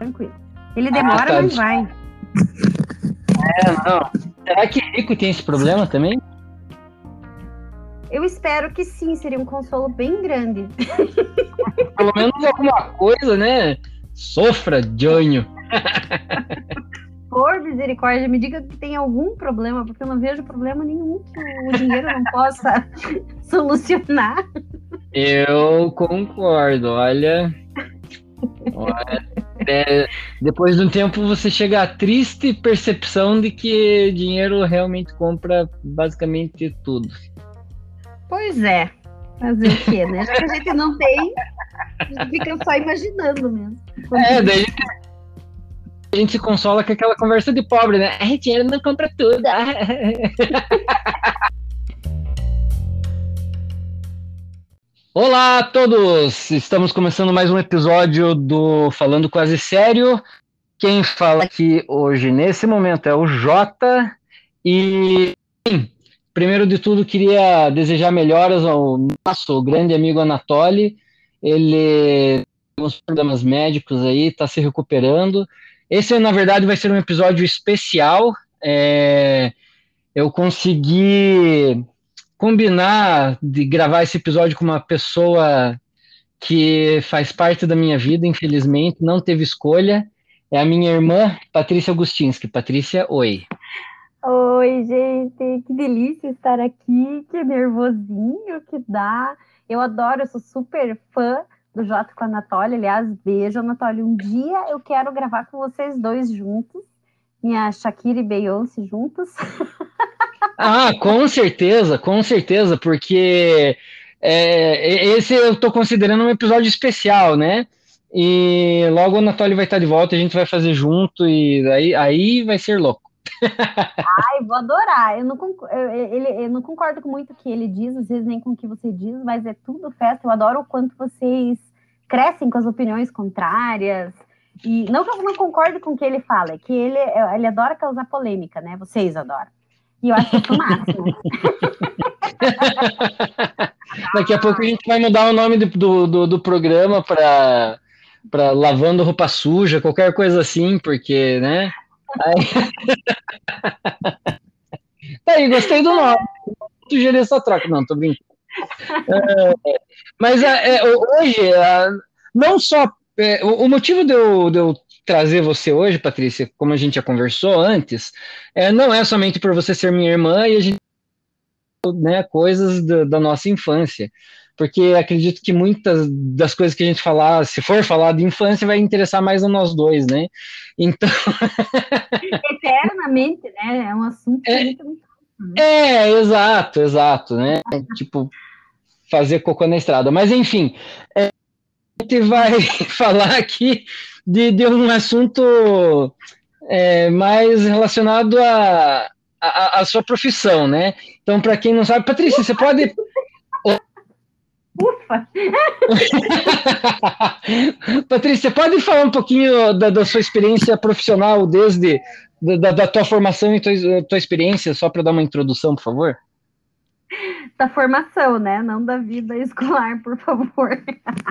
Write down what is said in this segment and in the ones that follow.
tranquilo. Ele demora, ah, tá. mas vai. É, não. Será que rico tem esse problema também? Eu espero que sim, seria um consolo bem grande. Pelo menos alguma coisa, né? Sofra, Jonho. Por misericórdia, me diga que tem algum problema, porque eu não vejo problema nenhum que o dinheiro não possa solucionar. Eu concordo, olha. Olha é, depois de um tempo você chega à triste percepção de que dinheiro realmente compra basicamente tudo. Pois é. Fazer o quê, né? Já que a gente não tem, a gente fica só imaginando mesmo. É, daí a gente se consola com aquela conversa de pobre, né? A dinheiro não compra tudo. Olá a todos! Estamos começando mais um episódio do Falando Quase Sério. Quem fala aqui hoje, nesse momento, é o Jota. E primeiro de tudo, queria desejar melhoras ao nosso grande amigo Anatoly. Ele tem uns problemas médicos aí, está se recuperando. Esse, na verdade, vai ser um episódio especial. É, eu consegui combinar de gravar esse episódio com uma pessoa que faz parte da minha vida, infelizmente, não teve escolha. É a minha irmã, Patrícia Agustinski. Patrícia, oi. Oi, gente, que delícia estar aqui, que nervosinho que dá. Eu adoro, eu sou super fã do Jota com a Anatólia. Aliás, beijo, Anatólia. Um dia eu quero gravar com vocês dois juntos, minha Shakira e Beyoncé juntos. Ah, com certeza, com certeza, porque é, esse eu estou considerando um episódio especial, né? E logo o Anatólia vai estar de volta, a gente vai fazer junto e aí, aí vai ser louco. Ai, vou adorar. Eu não, concordo, eu, eu não concordo com muito o que ele diz, às vezes nem com o que você diz, mas é tudo festa. Eu adoro o quanto vocês crescem com as opiniões contrárias. E não que eu não concordo com o que ele fala, é que ele, ele adora causar polêmica, né? Vocês adoram. E eu acho isso o máximo. Daqui a pouco a gente vai mudar o nome do, do, do programa para para lavando roupa suja, qualquer coisa assim, porque, né? Aí... tá aí, gostei do nome. Sugerir essa troca. Não, tô brincando. É, mas é, é hoje, é, não só. É, o, motivo de eu, de eu, trazer você hoje, Patrícia, como a gente já conversou antes, é, não é somente por você ser minha irmã e a gente. Né, coisas da, da nossa infância porque acredito que muitas das coisas que a gente falar, se for falar de infância, vai interessar mais a nós dois, né? Então. Eternamente, né? É um assunto é, muito. Né? É, exato, exato, né? tipo, fazer cocô na estrada. Mas, enfim, é, a gente vai falar aqui de, de um assunto é, mais relacionado à a, a, a, sua profissão, né? Então, para quem não sabe, Patrícia, você pode Ufa! Patrícia, pode falar um pouquinho da, da sua experiência profissional desde da, da tua formação e tua, tua experiência, só para dar uma introdução, por favor? Da formação, né? Não da vida escolar, por favor.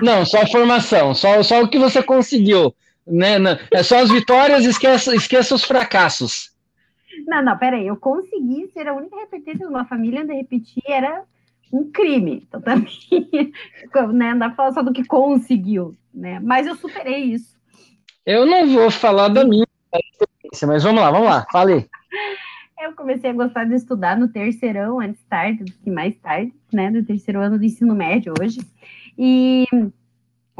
Não, só a formação, só, só o que você conseguiu. Né? É só as vitórias, esqueça, esqueça os fracassos. Não, não, peraí. Eu consegui ser a única repetente de uma família onde repetir era um crime. Então, também, né, dá pra falar só do que conseguiu, né? Mas eu superei isso. Eu não vou falar da minha experiência, mas vamos lá, vamos lá, fale. Eu comecei a gostar de estudar no terceirão, antes tarde do que mais tarde, né? Do terceiro ano do ensino médio hoje. E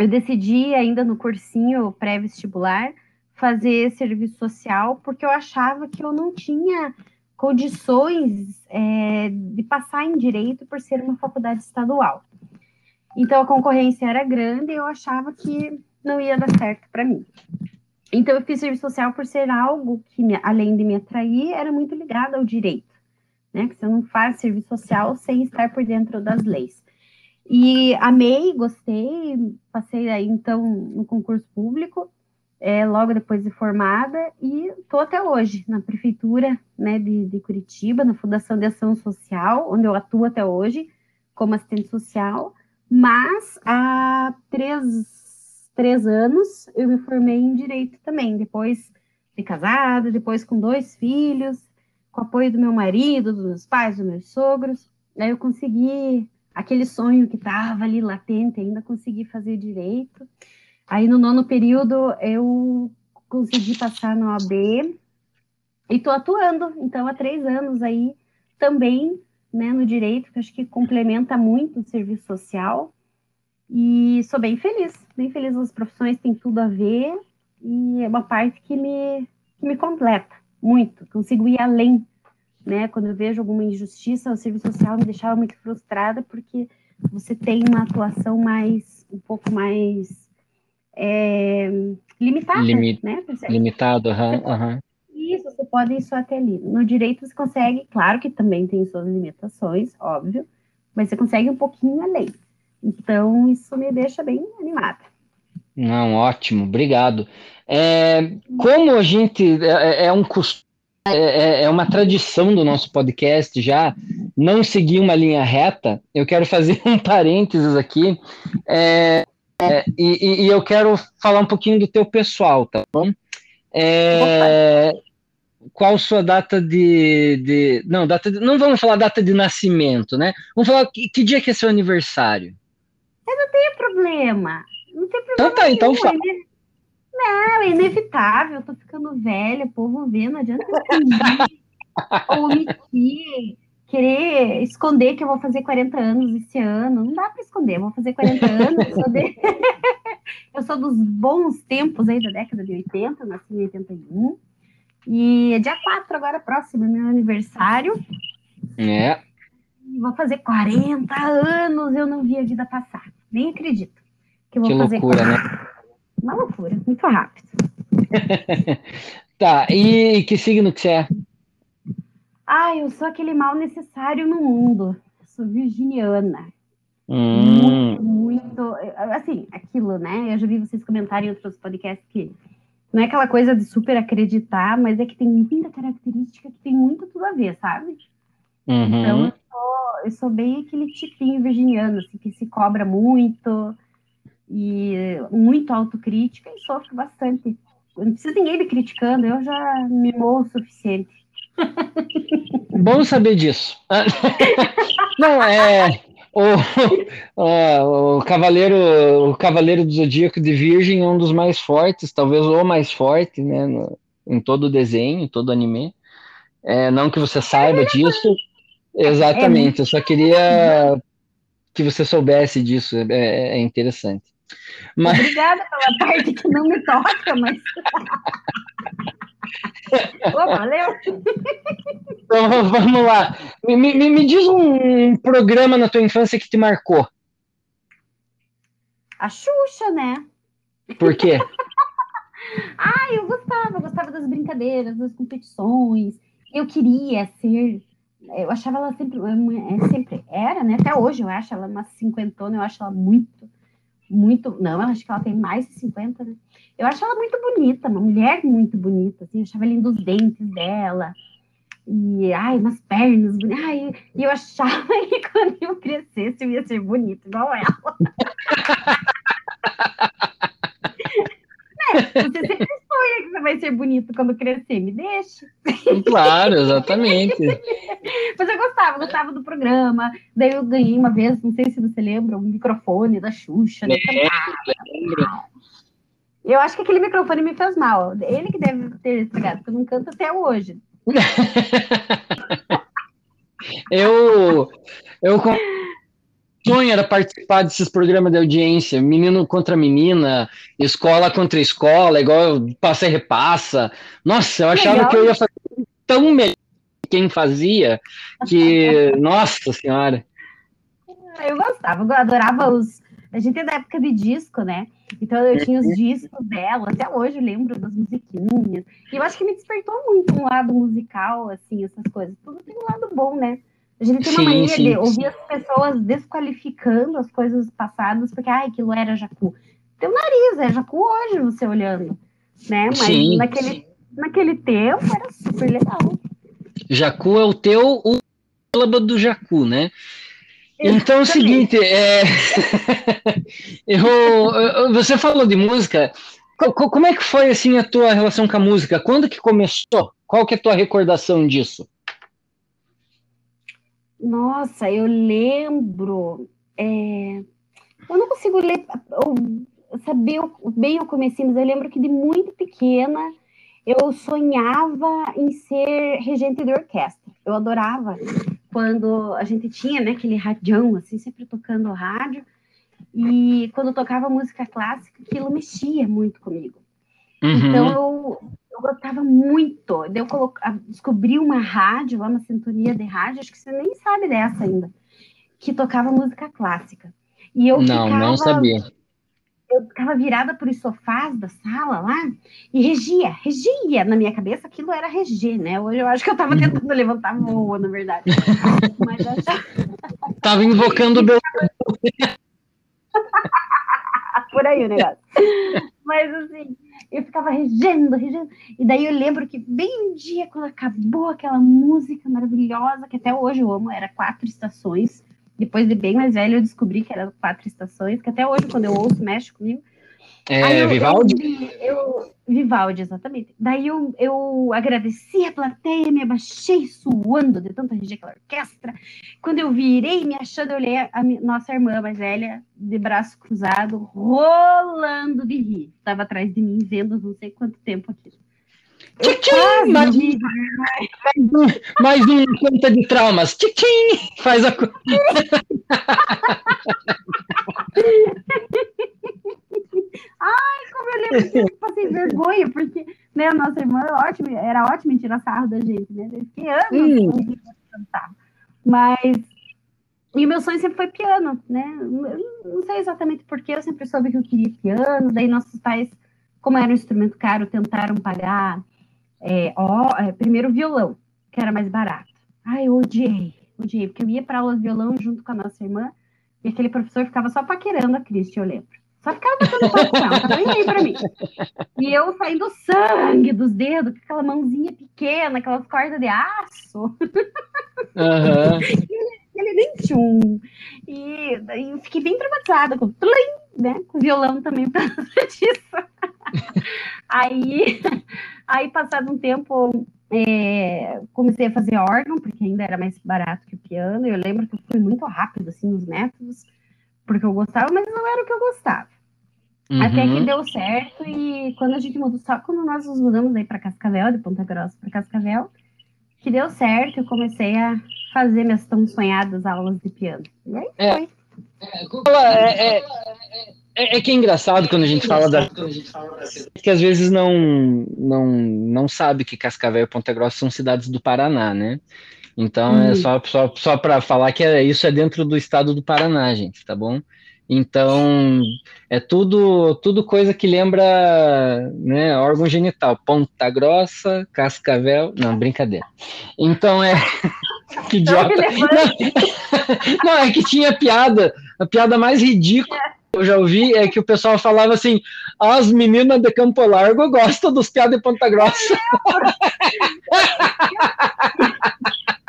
eu decidi, ainda no cursinho pré-vestibular, fazer serviço social, porque eu achava que eu não tinha condições é, de passar em direito por ser uma faculdade estadual. Então a concorrência era grande e eu achava que não ia dar certo para mim. Então eu fiz serviço social por ser algo que, além de me atrair, era muito ligado ao direito, né? Que você não faz serviço social sem estar por dentro das leis. E amei, gostei, passei aí então no concurso público é, logo depois de formada, e estou até hoje na prefeitura né, de, de, Curitiba, na Fundação de Ação Social, onde eu atuo até hoje como assistente social, mas há três, três anos, eu me formei em direito também. Depois de casada, depois com dois filhos, com apoio do meu marido, dos meus pais, dos meus sogros. Aí eu consegui aquele sonho que estava ali latente, ainda consegui fazer direito. Aí no nono período eu consegui passar no AB e estou atuando, então há três anos aí também né, no direito, que acho que complementa muito o serviço social. E sou bem feliz, bem feliz. As profissões têm tudo a ver e é uma parte que me, que me completa muito. Consigo ir além, né? Quando eu vejo alguma injustiça, o serviço social me deixava muito frustrada porque você tem uma atuação mais, um pouco mais é, limitada, Limit, né? Limitado, aham, uhum. Uhum. Isso, você pode ir só até ali. No direito você consegue, claro que também tem suas limitações, óbvio, mas você consegue um pouquinho além. Então, isso me deixa bem animada. Não, ótimo, obrigado. É, como a gente é, é, é um costume, é, é, é, uma tradição do nosso podcast já não seguir uma linha reta, eu quero fazer um parênteses aqui é, é, e, e, eu quero falar um pouquinho do teu pessoal, tá bom? É, qual sua data de, de não data de, não vamos falar data de nascimento, né? Vamos falar que, que dia que é seu aniversário? Eu não tenho problema. Não tem problema. Então tá, então fala. Não, é inevitável. Eu tô ficando velha, povo vê, não adianta fingir omitir, querer esconder que eu vou fazer 40 anos esse ano. Não dá para esconder, eu vou fazer 40 anos. Eu sou, de... eu sou dos bons tempos aí da década de 80, nasci em 81. E é dia 4 agora próximo, meu aniversário. É. Vou fazer 40 anos, eu não vi a vida passar. Nem acredito. Que, eu vou que fazer loucura, 40. né? Uma loucura, muito rápido. tá, e que signo que você é? Ah, eu sou aquele mal necessário no mundo. Eu sou virginiana. Hum. Muito, muito, assim, aquilo, né? Eu já vi vocês comentarem em outros podcasts que não é aquela coisa de super acreditar, mas é que tem muita característica que tem muito tudo a ver, sabe? Uhum. Então, eu sou, eu sou, bem aquele tipinho virginiano, assim, que se cobra muito e muito autocrítica e sofro bastante. Não precisa ninguém me criticando, eu já me morro o suficiente. Bom saber disso. Não, é. O, o, o, cavaleiro o cavaleiro do zodíaco de virgem é um dos mais fortes talvez o mais forte né no, em todo o desenho em todo anime é, não que você saiba disso exatamente eu só queria que você soubesse disso é, é interessante mas... obrigada pela parte que não me toca mas Oh, valeu! Então vamos lá. Me, me, me, diz um programa na tua infância que te marcou. A Xuxa, né? Por quê? ah, eu gostava, eu gostava das brincadeiras, das competições. Eu queria ser. Eu achava ela sempre, é, sempre era, né? Até hoje eu acho ela uma cinquentona, eu acho ela muito muito. Não, eu acho que ela tem mais de 50, né? Eu acho ela muito bonita, uma mulher muito bonita, assim, eu achava lindo os dentes dela. E, ai, umas pernas. Ai, e eu achava que quando eu crescesse eu ia ser bonita, igual ela. é, você sempre sonha que você vai ser bonito quando crescer, me deixe. Claro, exatamente. Mas eu gostava, eu gostava do programa. Daí eu ganhei uma vez, não sei se você lembra, um microfone da Xuxa. Né? Lembro, Eu acho que aquele microfone me fez mal. Ele que deve ter estragado, porque eu não canto até hoje. eu, eu sonho era participar desses programas de audiência, menino contra menina, escola contra escola, igual passa e repassa. Nossa, eu achava Legal. que eu ia fazer tão melhor quem fazia que, nossa senhora. Eu gostava, eu adorava os. A gente é da época de disco, né? Então eu tinha os uhum. discos dela, até hoje eu lembro das musiquinhas. E eu acho que me despertou muito um lado musical, assim, essas coisas. Tudo tem um lado bom, né? A gente tem uma sim, mania sim, de ouvir sim. as pessoas desqualificando as coisas passadas, porque, ai, aquilo era jacu. Teu nariz é jacu hoje, você olhando, né? Mas naquele, naquele tempo era super legal. Jacu é o teu o sílaba do jacu, né? Então é o seguinte, é... eu, você falou de música, como é que foi assim a tua relação com a música? Quando que começou? Qual que é a tua recordação disso? Nossa, eu lembro. É... Eu não consigo ler, saber bem o começo, mas eu lembro que de muito pequena eu sonhava em ser regente de orquestra. Eu adorava quando a gente tinha né, aquele radião, assim, sempre tocando rádio, e quando tocava música clássica, aquilo mexia muito comigo. Uhum. Então eu, eu gostava muito. Eu coloco, descobri uma rádio, lá uma sintonia de rádio, acho que você nem sabe dessa ainda, que tocava música clássica. E eu não, ficava, não sabia eu ficava virada por os sofás da sala lá e regia, regia na minha cabeça, aquilo era reger, né? Hoje eu acho que eu estava tentando levantar voa, na verdade. Mas eu Tava invocando o meu. por aí o negócio. Mas assim, eu ficava regendo, regendo. E daí eu lembro que bem um dia, quando acabou aquela música maravilhosa, que até hoje eu amo, era Quatro Estações depois de bem mais velho, eu descobri que era quatro estações, que até hoje, quando eu ouço, mexe comigo. É, eu, Vivaldi? Eu, eu, Vivaldi, exatamente. Daí eu, eu agradeci a plateia, me abaixei suando de tanta gente aquela orquestra. Quando eu virei, me achando, eu olhei a nossa irmã mais velha, de braço cruzado, rolando de rir. Estava atrás de mim, vendo não sei quanto tempo aquilo. Tchim, mais, mais, mais um conta de traumas. Tchim, faz a Ai, como eu lembro que eu passei vergonha, porque né, a nossa irmã era ótima, era ótima em tirar sarro da gente, né? Eu fiquei anos hum. Mas. E o meu sonho sempre foi piano, né? Eu não sei exatamente porquê, eu sempre soube que eu queria piano, daí nossos pais, como era um instrumento caro, tentaram pagar é, ó, é, primeiro violão, que era mais barato. Ai, eu odiei, odiei, porque eu ia para aula de violão junto com a nossa irmã, e aquele professor ficava só paquerando a Cristi, eu lembro. Só ficava batendo papo com ela, tava nem aí pra mim. E eu saindo sangue dos dedos, com aquela mãozinha pequena, aquelas cordas de aço. Uhum. ele, ele nem tchum. E daí eu fiquei bem traumatizada com, né, com violão também por causa disso. aí, Aí, passado um tempo, é, comecei a fazer órgão, porque ainda era mais barato que o piano. Eu lembro que eu fui muito rápido, assim, nos métodos, porque eu gostava, mas não era o que eu gostava. Uhum. Até que deu certo, e quando a gente mudou, só quando nós nos mudamos aí para Cascavel, de Ponta Grossa para Cascavel, que deu certo, eu comecei a fazer minhas tão sonhadas aulas de piano. E aí é, foi. É, é, é, é, que é engraçado quando a gente fala da. que às vezes não, não, não sabe que Cascavel e Ponta Grossa são cidades do Paraná, né? Então hum. é só, só, só para falar que é, isso é dentro do estado do Paraná, gente, tá bom? Então é tudo tudo coisa que lembra né, órgão genital. Ponta Grossa, Cascavel. Não, brincadeira. Então é. que idiota. Não, não, é que tinha piada. A piada mais ridícula eu já ouvi é que o pessoal falava assim: as meninas de Campo Largo gostam dos piados de Ponta Grossa.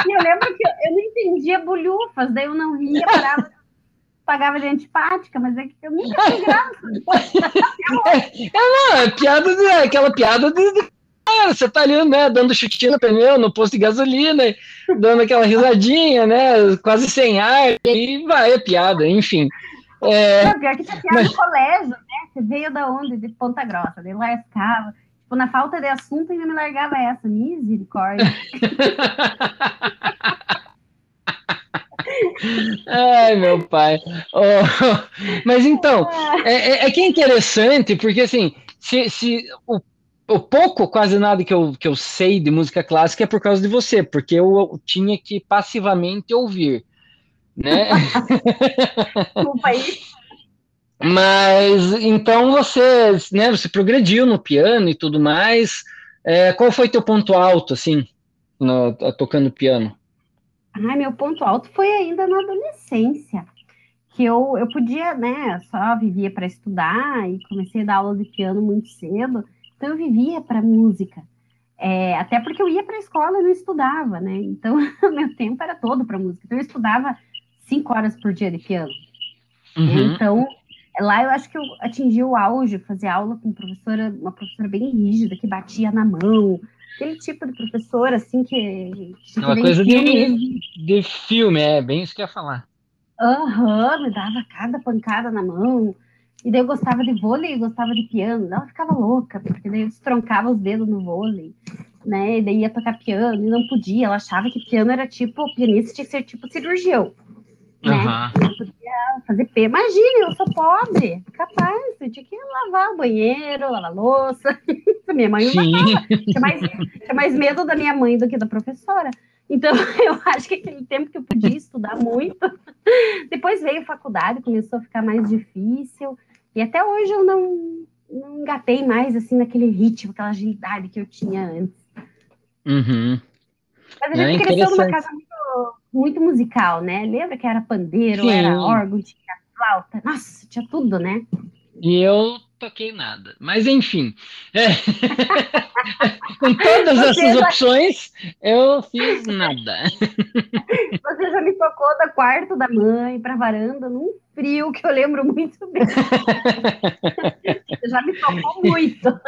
E eu lembro que eu não entendia bolhufas, daí eu não ria, parava, pagava de antipática, mas é que eu nunca tinha graça. é, não, é piada de, aquela piada de, de você tá ali, né, dando chutinho no pneu, no posto de gasolina, dando aquela risadinha, né, quase sem ar, e vai, é piada, enfim. É... Não, pior que tinha piada mas... no colégio, né? Você veio da onde? De Ponta Grossa, de lascava. Tipo, na falta de assunto, ainda me largava essa. Misericórdia. Ai, meu pai. Oh, mas então, é, é, é, que é interessante, porque assim, se, se o, o, pouco, quase nada que eu, que eu sei de música clássica é por causa de você, porque eu, eu tinha que passivamente ouvir né? Desculpa aí. Mas então você, né, você progrediu no piano e tudo mais. É, qual foi teu ponto alto, assim, no, tocando piano? Ai, meu ponto alto foi ainda na adolescência, que eu, eu podia, né, só vivia para estudar e comecei a dar aula de piano muito cedo, então eu vivia para música. É, até porque eu ia para a escola e não estudava, né? Então, meu tempo era todo para música. Então, eu estudava cinco horas por dia de piano. Uhum. Então, lá eu acho que eu atingi o auge, fazer aula com professora, uma professora bem rígida, que batia na mão, aquele tipo de professor, assim, que... que uma coisa de, de filme, é bem isso que eu ia falar. Aham, uhum, me dava cada pancada na mão, e daí eu gostava de vôlei, gostava de piano, ela ficava louca, porque daí eu destroncava os dedos no vôlei, né, e daí ia tocar piano, e não podia, ela achava que piano era tipo, pianista tinha que ser tipo cirurgião, né? Uhum. Fazer P. Imagine, eu sou pobre, capaz, eu tinha que lavar o banheiro, lavar louça. minha mãe não tinha mais, tinha mais medo da minha mãe do que da professora. Então, eu acho que aquele tempo que eu podia estudar muito, depois veio faculdade, começou a ficar mais difícil, e até hoje eu não, não engatei mais, assim, naquele ritmo, aquela agilidade que eu tinha antes. Uhum. Mas a gente é cresceu numa casa muito muito musical, né? Lembra que era pandeiro, Sim. era órgão, tinha flauta, nossa, tinha tudo, né? E eu toquei nada. Mas enfim, é. com todas Você essas já... opções, eu fiz nada. Você já me tocou da quarto da mãe para varanda num frio que eu lembro muito bem. Você já me tocou muito.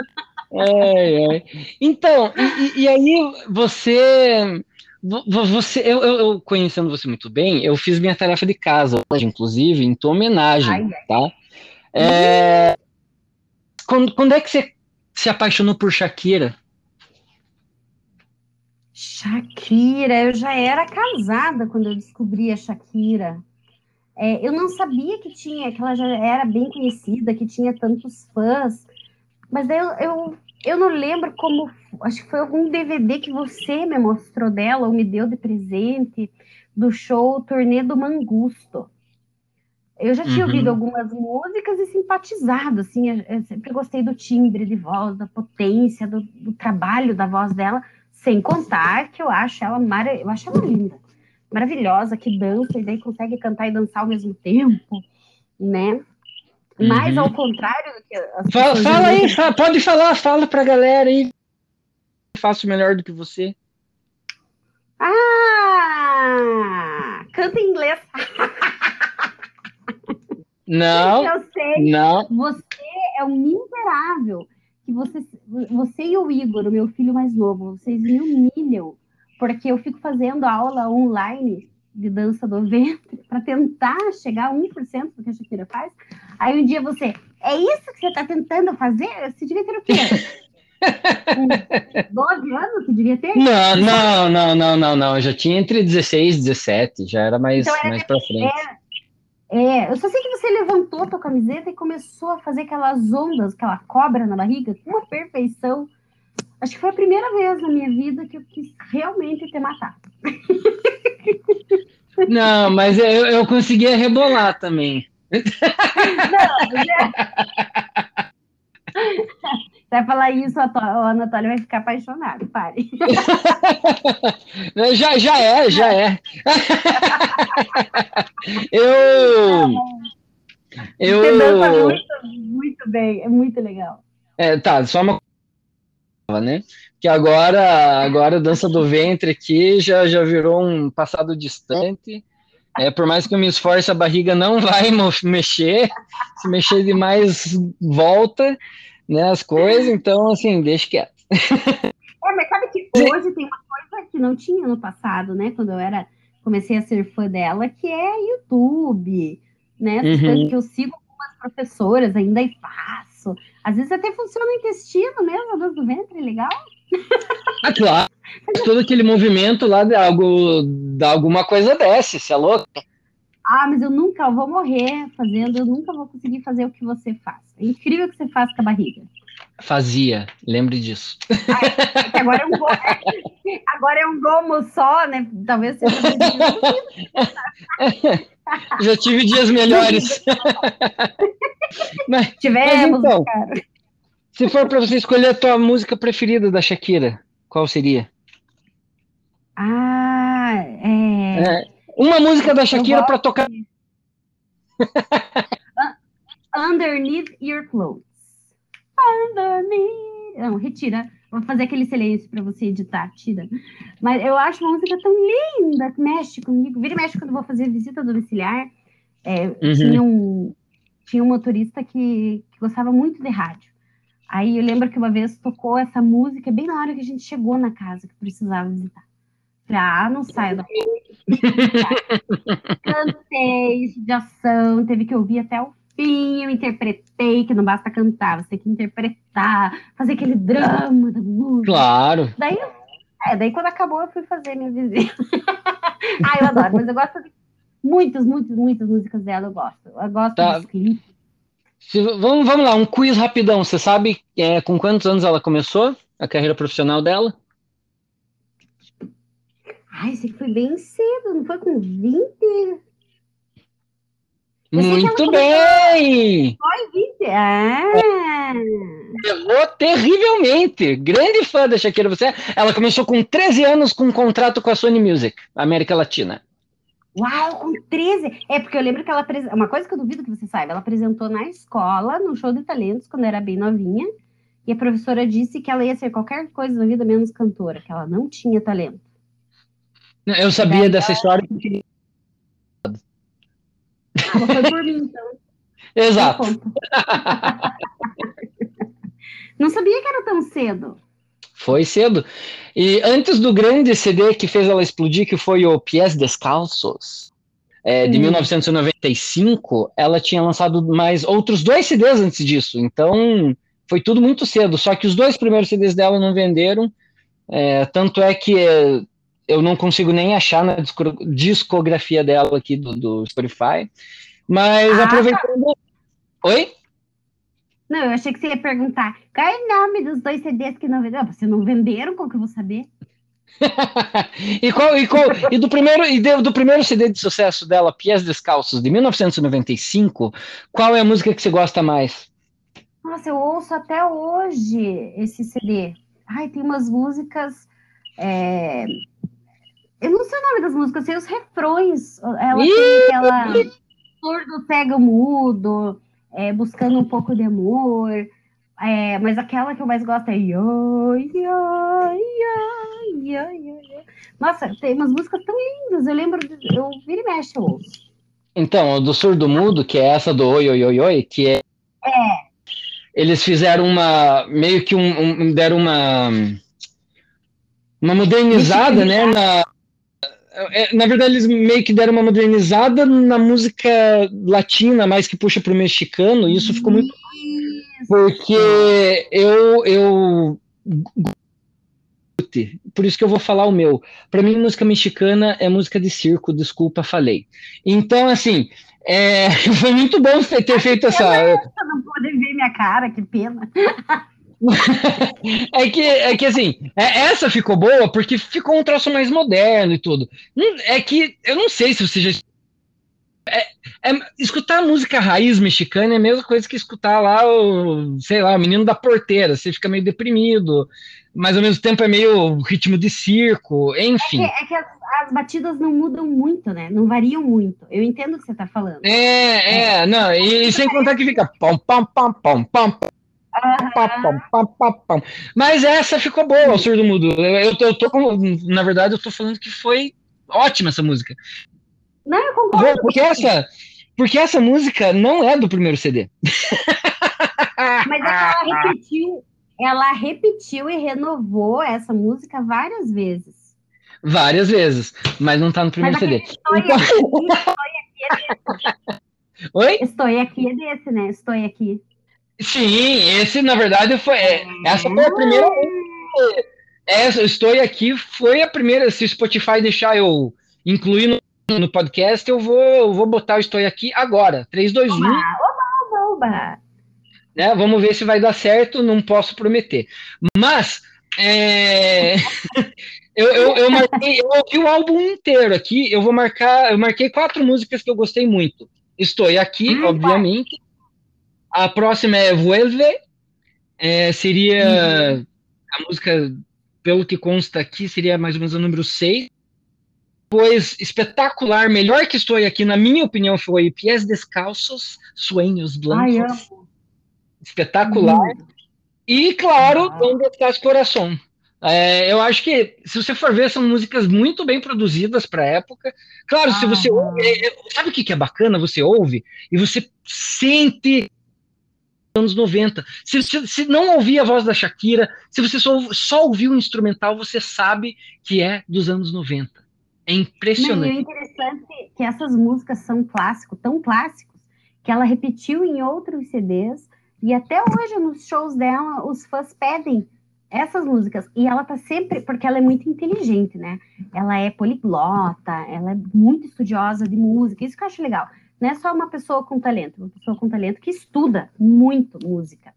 É, é. Então, e, e aí você você, eu, eu, conhecendo você muito bem, eu fiz minha tarefa de casa hoje, inclusive, em tua homenagem, ai, tá? É, quando, quando é que você se apaixonou por Shakira? Shakira, eu já era casada quando eu descobri a Shakira. É, eu não sabia que tinha, que ela já era bem conhecida, que tinha tantos fãs. Mas daí eu, eu eu não lembro como, acho que foi algum DVD que você me mostrou dela, ou me deu de presente, do show Turnê do Mangusto. Eu já tinha uhum. ouvido algumas músicas e simpatizado, assim, eu sempre gostei do timbre de voz, da potência, do, do trabalho da voz dela, sem contar que eu acho ela, mara, eu acho ela linda, maravilhosa, que dança e daí consegue cantar e dançar ao mesmo tempo, né? Mas uhum. ao contrário do que as Fala, fala aí, fala, pode falar, fala pra galera aí. Faço melhor do que você. Ah! Canta em inglês. Não. Eu sei. Não. Você é um miserável. Que você, você e o Igor, o meu filho mais novo, vocês me humilham. Porque eu fico fazendo aula online de dança do ventre para tentar chegar a 1% do que a Shakira faz. Aí um dia você, é isso que você está tentando fazer? Você devia ter o quê? 12 anos você devia ter? Não, não, não, não, não, não. Eu já tinha entre 16 e 17, já era mais, então, era, mais para frente. É, é, eu só sei que você levantou a tua camiseta e começou a fazer aquelas ondas, aquela cobra na barriga, com uma perfeição. Acho que foi a primeira vez na minha vida que eu quis realmente te matar. Não, mas eu, eu conseguia rebolar também. Não, é... Você vai falar isso, o Anatólia vai ficar apaixonado, pare. já, já é, já é. eu. Eu... Você dança muito, muito bem, é muito legal. É, tá, só uma né? Que agora, agora a dança do ventre aqui já, já virou um passado distante. É, por mais que eu me esforce, a barriga não vai mexer. Se mexer demais, volta, né, as coisas. Então, assim, deixa quieto. É, mas sabe que hoje tem uma coisa que não tinha no passado, né? Quando eu era comecei a ser fã dela, que é YouTube, né? Uhum. coisas que eu sigo algumas professoras ainda e faço. Às vezes até funciona o intestino mesmo, a dor do ventre, legal. Ah, claro. Todo aquele movimento lá de algo, de alguma coisa desce, você é louco? Ah, mas eu nunca vou morrer fazendo, eu nunca vou conseguir fazer o que você faz. É incrível o que você faz com a barriga. Fazia, lembre disso. Ah, é agora, é um gomo, é, agora é um gomo só, né? Talvez seja. Já tive dias melhores. mas, Tivemos, mas então, cara. Se for para você escolher a tua música preferida da Shakira, qual seria? Ah, é... é uma música da Shakira para tocar. Underneath Your Clothes. Underneath. Não, retira. Vou fazer aquele silêncio para você editar, tira. Mas eu acho uma música tão linda que mexe comigo. Vira e mexe quando vou fazer visita domiciliar. É, uhum. tinha, um, tinha um motorista que, que gostava muito de rádio. Aí eu lembro que uma vez tocou essa música bem na hora que a gente chegou na casa que precisava visitar. Ah, não saio da Cantei de ação, teve que ouvir até o fim, eu interpretei, que não basta cantar, você tem que interpretar, fazer aquele drama da música. Claro. Daí, é, daí quando acabou, eu fui fazer minha visita. ah, eu adoro, mas eu gosto de muitas, muitas, muitas músicas dela, eu gosto. Eu gosto tá. dos clipes. Vamos, vamos lá, um quiz rapidão. Você sabe é, com quantos anos ela começou a carreira profissional dela? Ai, esse foi bem cedo, não foi com 20? Muito bem! Foi 20? Ah! Errou terrivelmente. Grande fã da Shakira. Você, ela começou com 13 anos com um contrato com a Sony Music, América Latina. Uau, com 13! É porque eu lembro que ela uma coisa que eu duvido que você saiba, ela apresentou na escola, no show de talentos, quando era bem novinha, e a professora disse que ela ia ser qualquer coisa na vida menos cantora, que ela não tinha talento. Eu sabia dessa história porque. Ah, foi por mim, então. Exato. Não sabia que era tão cedo. Foi cedo. E antes do grande CD que fez ela explodir, que foi o Pies Descalços, é, de 1995, ela tinha lançado mais outros dois CDs antes disso. Então, foi tudo muito cedo. Só que os dois primeiros CDs dela não venderam. É, tanto é que eu não consigo nem achar na discografia dela aqui do, do Spotify. Mas ah, aproveitando. Tá. Oi? Não, eu achei que você ia perguntar qual é o nome dos dois CDs que não venderam. Você não venderam, como que eu vou saber? e, qual, e, qual, e, do primeiro, e do primeiro CD de sucesso dela, Pies Descalços, de 1995, qual é a música que você gosta mais? Nossa, eu ouço até hoje esse CD. Ai, tem umas músicas. É... Eu não sei o nome das músicas, eu sei os refrões. Ela Ih! tem aquela. Surdo pega mudo é, buscando um pouco de amor. É, mas aquela que eu mais gosto é yo, yo, yo, yo, Nossa, tem umas músicas tão lindas. Eu lembro, de, eu vira e mexe, eu ouço. Então, do surdo mudo, que é essa do oi, oi, oi, oi, que é. É. Eles fizeram uma. meio que um, um deram uma. Uma modernizada, né? Na, é, na verdade, eles meio que deram uma modernizada na música latina, mais que puxa para o mexicano, e isso ficou muito. Porque eu, eu. Por isso que eu vou falar o meu. Para mim, música mexicana é música de circo, desculpa, falei. Então, assim, é, foi muito bom ter feito essa. Não pode ver minha cara, que pena. é que, é que assim, é, essa ficou boa porque ficou um troço mais moderno e tudo. Hum, é que eu não sei se você já. É, é, escutar música raiz mexicana é a mesma coisa que escutar lá o, sei lá, o menino da porteira. Você fica meio deprimido, mas ao mesmo tempo é meio ritmo de circo, enfim. É que, é que as, as, batidas não mudam muito, né? Não variam muito. Eu entendo o que você está falando. É, é, não, e, e sem contar que fica pam, pam, mas essa ficou boa, o surdo mudo. Eu, eu, tô com, na verdade, eu tô falando que foi ótima essa música. Não, eu concordo. Porque essa, porque essa música não é do primeiro CD. Mas é ela repetiu, ela repetiu e renovou essa música várias vezes. Várias vezes, mas não tá no primeiro CD. Estou então... aqui, estou aqui é desse. Oi? Estou aqui é desse, né? Estou aqui. Sim, esse na verdade foi. É, essa foi a primeira. Essa, eu estou aqui, foi a primeira. Se o Spotify deixar eu incluir no, no podcast, eu vou, eu vou botar o Estou aqui agora. 3, 2, 1. Oba, oba, oba. Né, vamos ver se vai dar certo, não posso prometer. Mas. É... eu, eu, eu, marquei, eu ouvi o álbum inteiro aqui. Eu vou marcar. Eu marquei quatro músicas que eu gostei muito. Estou aqui, hum, obviamente. A próxima é Vuelve, é, seria uhum. a música, pelo que consta aqui, seria mais ou menos o número 6. Depois, espetacular, melhor que estou aqui, na minha opinião, foi Pies Descalços, Sueños Blancos. Ai, espetacular. Uhum. E, claro, ah. Donde Estás Coração. É, eu acho que, se você for ver, são músicas muito bem produzidas para a época. Claro, ah. se você ouve. É, é, sabe o que, que é bacana? Você ouve e você sente anos 90. Se, se, se, não ouvir a voz da Shakira, se você só, só o instrumental, você sabe que é dos anos 90. É impressionante. Não, é interessante que essas músicas são clássicos, tão clássicos, que ela repetiu em outros CDs, e até hoje nos shows dela, os fãs pedem essas músicas. E ela tá sempre, porque ela é muito inteligente, né? Ela é poliglota, ela é muito estudiosa de música, isso que eu acho legal. Não é só uma pessoa com talento, uma pessoa com talento que estuda muito música.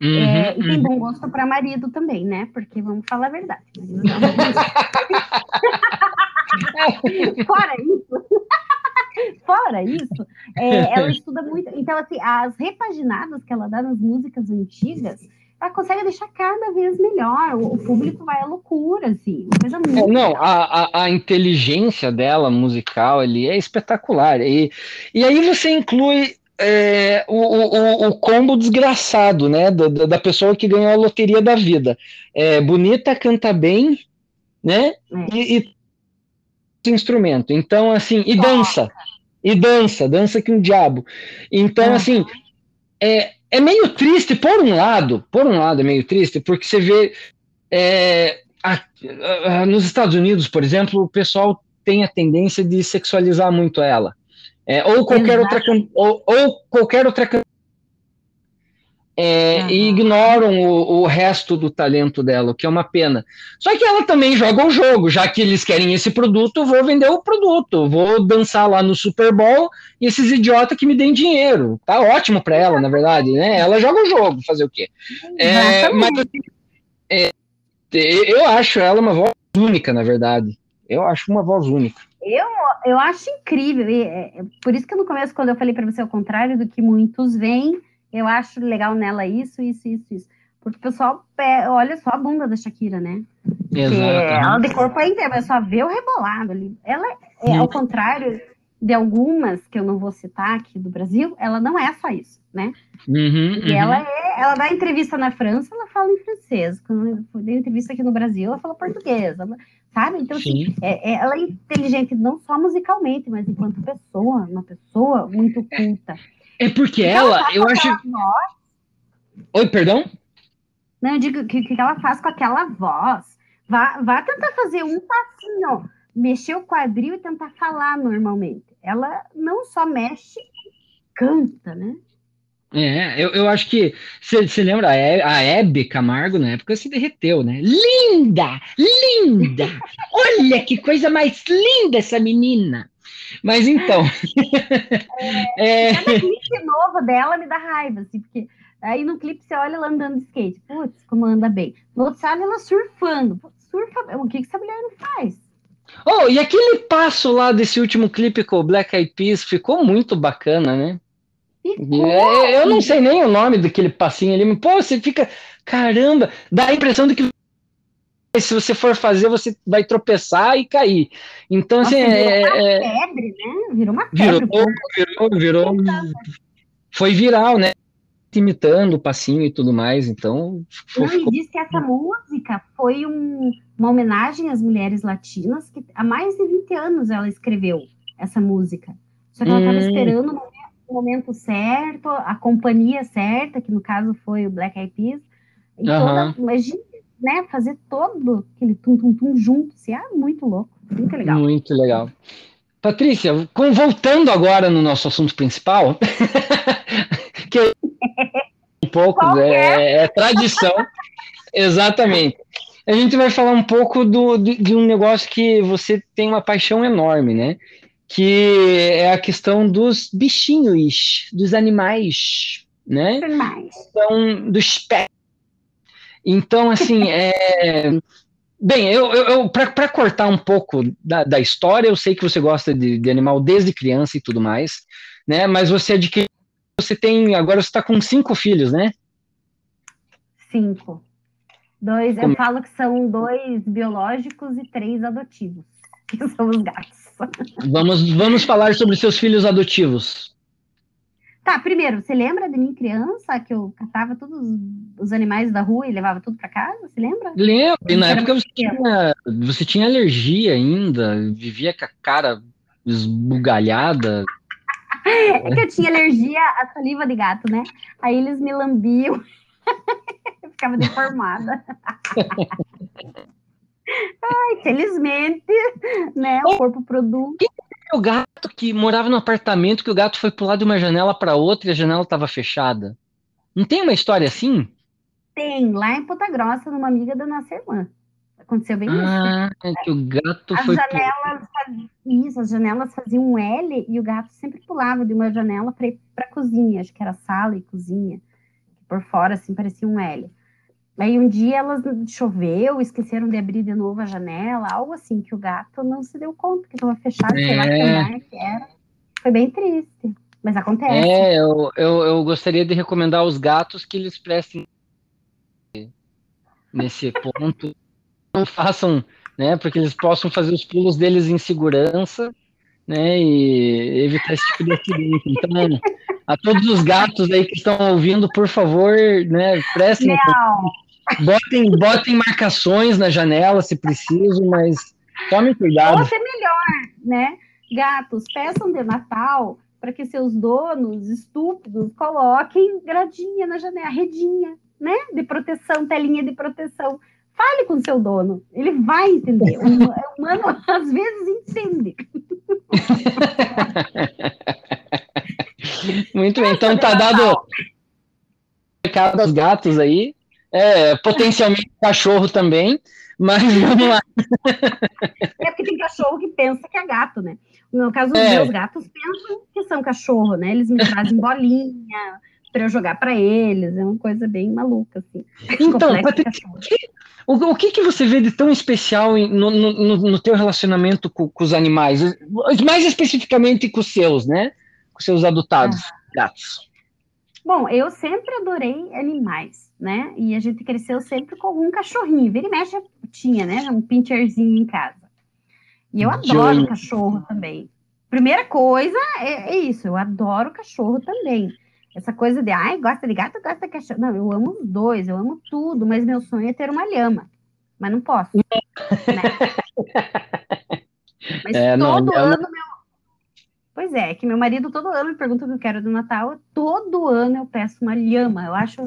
Uhum, é, e tem uhum. bom gosto para marido também, né? Porque vamos falar a verdade. Fora isso, fora isso, é, ela estuda muito. Então, assim, as repaginadas que ela dá nas músicas antigas ela consegue deixar cada vez melhor. O, público vai à loucura, assim. Coisa é, muito não, a, a, a, inteligência dela musical ali é espetacular. E, e aí você inclui é, o, o, o, combo desgraçado, né? Da, da, pessoa que ganhou a loteria da vida. É, bonita, canta bem, né? É. E, e instrumento. Então, assim, e dança. E dança, dança que um diabo. Então, assim, é, é meio triste, por um lado, por um lado é meio triste, porque você vê é, a, a, nos Estados Unidos, por exemplo, o pessoal tem a tendência de sexualizar muito ela. É, ou qualquer outra ou, ou, qualquer outra é, uhum. e ignoram o, o, resto do talento dela, o que é uma pena. Só que ela também joga o jogo, já que eles querem esse produto, vou vender o produto, vou dançar lá no Super Bowl e esses idiotas que me deem dinheiro. Tá ótimo para ela, na verdade, né? Ela joga o jogo, fazer o quê? É, mas assim, é, eu acho ela uma voz única, na verdade. Eu acho uma voz única. Eu, eu acho incrível. E, é, por isso que no começo, quando eu falei para você o contrário do que muitos veem, eu acho legal nela isso, isso, isso, isso. Porque o pessoal olha só a bunda da Shakira, né? Exato. Ela de corpo é inteira, mas só vê o rebolado ali. Ela é, ao contrário de algumas que eu não vou citar aqui do Brasil, ela não é só isso, né? Uhum, e uhum. ela é, ela dá entrevista na França, ela fala em francês. Quando deu entrevista aqui no Brasil, ela fala português, ela, sabe? Então, assim, é, é, ela é inteligente não só musicalmente, mas enquanto pessoa, uma pessoa muito culta. É porque ela, ela eu acho. Voz. Oi, perdão? Não, eu digo que, que ela faz com aquela voz. Vá, vá tentar fazer um passinho, mexer o quadril e tentar falar normalmente. Ela não só mexe, canta, né? É, eu, eu acho que você lembra, a Hebe Camargo na época se derreteu, né? Linda! Linda! Olha que coisa mais linda essa menina! Mas então. É, é... Cada clipe novo dela me dá raiva, assim, porque aí no clipe você olha ela andando de skate, putz, como anda bem. No outro olha ela surfando, surfa, o que, que essa mulher não faz? Oh, e aquele passo lá desse último clipe com o Black Eyed Peas ficou muito bacana, né? É, eu não sei nem o nome daquele passinho ali, mas, pô, você fica, caramba, dá a impressão de que se você for fazer, você vai tropeçar e cair. Então, Nossa, assim. Virou é, uma é, febre, né? Virou uma febre. Virou, virou, virou. Foi viral, né? Imitando o passinho e tudo mais. Então. Não, ficou... diz que essa música foi um, uma homenagem às mulheres latinas, que há mais de 20 anos ela escreveu essa música. Só que ela estava hum. esperando o momento certo, a companhia certa, que no caso foi o Black Eyed Peas. E toda, imagina né, fazer todo aquele tum-tum-tum junto, assim, é muito louco, muito legal. Muito legal. Patrícia, com, voltando agora no nosso assunto principal, que é um pouco é? é, é tradição, exatamente. A gente vai falar um pouco do, de, de um negócio que você tem uma paixão enorme, né? Que é a questão dos bichinhos, dos animais, né? Animais. Então, dos pets então, assim, é... Bem, eu, eu, para cortar um pouco da, da, história, eu sei que você gosta de, de, animal desde criança e tudo mais, né? Mas você adquiriu, você tem, agora você está com cinco filhos, né? Cinco. Dois, Como? eu falo que são dois biológicos e três adotivos, que são os gatos. Vamos, vamos falar sobre seus filhos adotivos. Tá, primeiro, você lembra de mim criança que eu catava todos os animais da rua e levava tudo para casa? Você lembra? Lembro. E na época você tinha, você tinha alergia ainda, vivia com a cara esbugalhada. É que eu tinha alergia à saliva de gato, né? Aí eles me lambiam. eu ficava deformada. Ai, felizmente, né? O corpo produz. O gato que morava no apartamento, que o gato foi pular de uma janela para outra e a janela estava fechada. Não tem uma história assim? Tem, lá em Ponta Grossa, numa amiga da nossa irmã. Aconteceu bem ah, isso. Ah, que o gato as foi. Janelas faziam, isso, as janelas faziam um L e o gato sempre pulava de uma janela para ir para cozinha, acho que era sala e cozinha. Por fora, assim, parecia um L. Aí um dia elas choveu, esqueceram de abrir de novo a janela, algo assim, que o gato não se deu conta que estava fechado, é. sei lá que é. que era. Foi bem triste, mas acontece. É, eu, eu, eu gostaria de recomendar aos gatos que eles prestem nesse ponto, não façam, né, porque eles possam fazer os pulos deles em segurança, né, e evitar esse tipo de acidente. Então, a todos os gatos aí que estão ouvindo, por favor, né, prestem atenção Botem, botem marcações na janela se preciso, mas tomem cuidado. Ou é melhor, né? Gatos, peçam de Natal para que seus donos estúpidos coloquem gradinha na janela, redinha, né? De proteção, telinha de proteção. Fale com seu dono, ele vai entender. O humano às vezes entende. Muito bem, então tá dado recado dos gatos aí. É, potencialmente cachorro também, mas vamos lá. É porque tem cachorro que pensa que é gato, né? No caso, os é. meus gatos pensam que são cachorro, né? Eles me trazem bolinha para eu jogar para eles, é uma coisa bem maluca, assim. Então, o, o que, que você vê de tão especial no, no, no teu relacionamento com, com, os animais? Mais especificamente com os seus, né? Com os seus adotados ah. gatos. Bom, eu sempre adorei animais né? E a gente cresceu sempre com um cachorrinho. Vira e mexe tinha, né? Um pincherzinho em casa. E eu adoro cachorro também. Primeira coisa é, é, isso, eu adoro cachorro também. Essa coisa de, ai, gosta de gato, gosta de cachorro. Não, eu amo os dois, eu amo tudo, mas meu sonho é ter uma lhama. Mas não posso. né? Mas é, todo não, ano meu Pois é, que meu marido todo ano me pergunta o que eu quero do Natal. Todo ano eu peço uma lhama. Eu acho.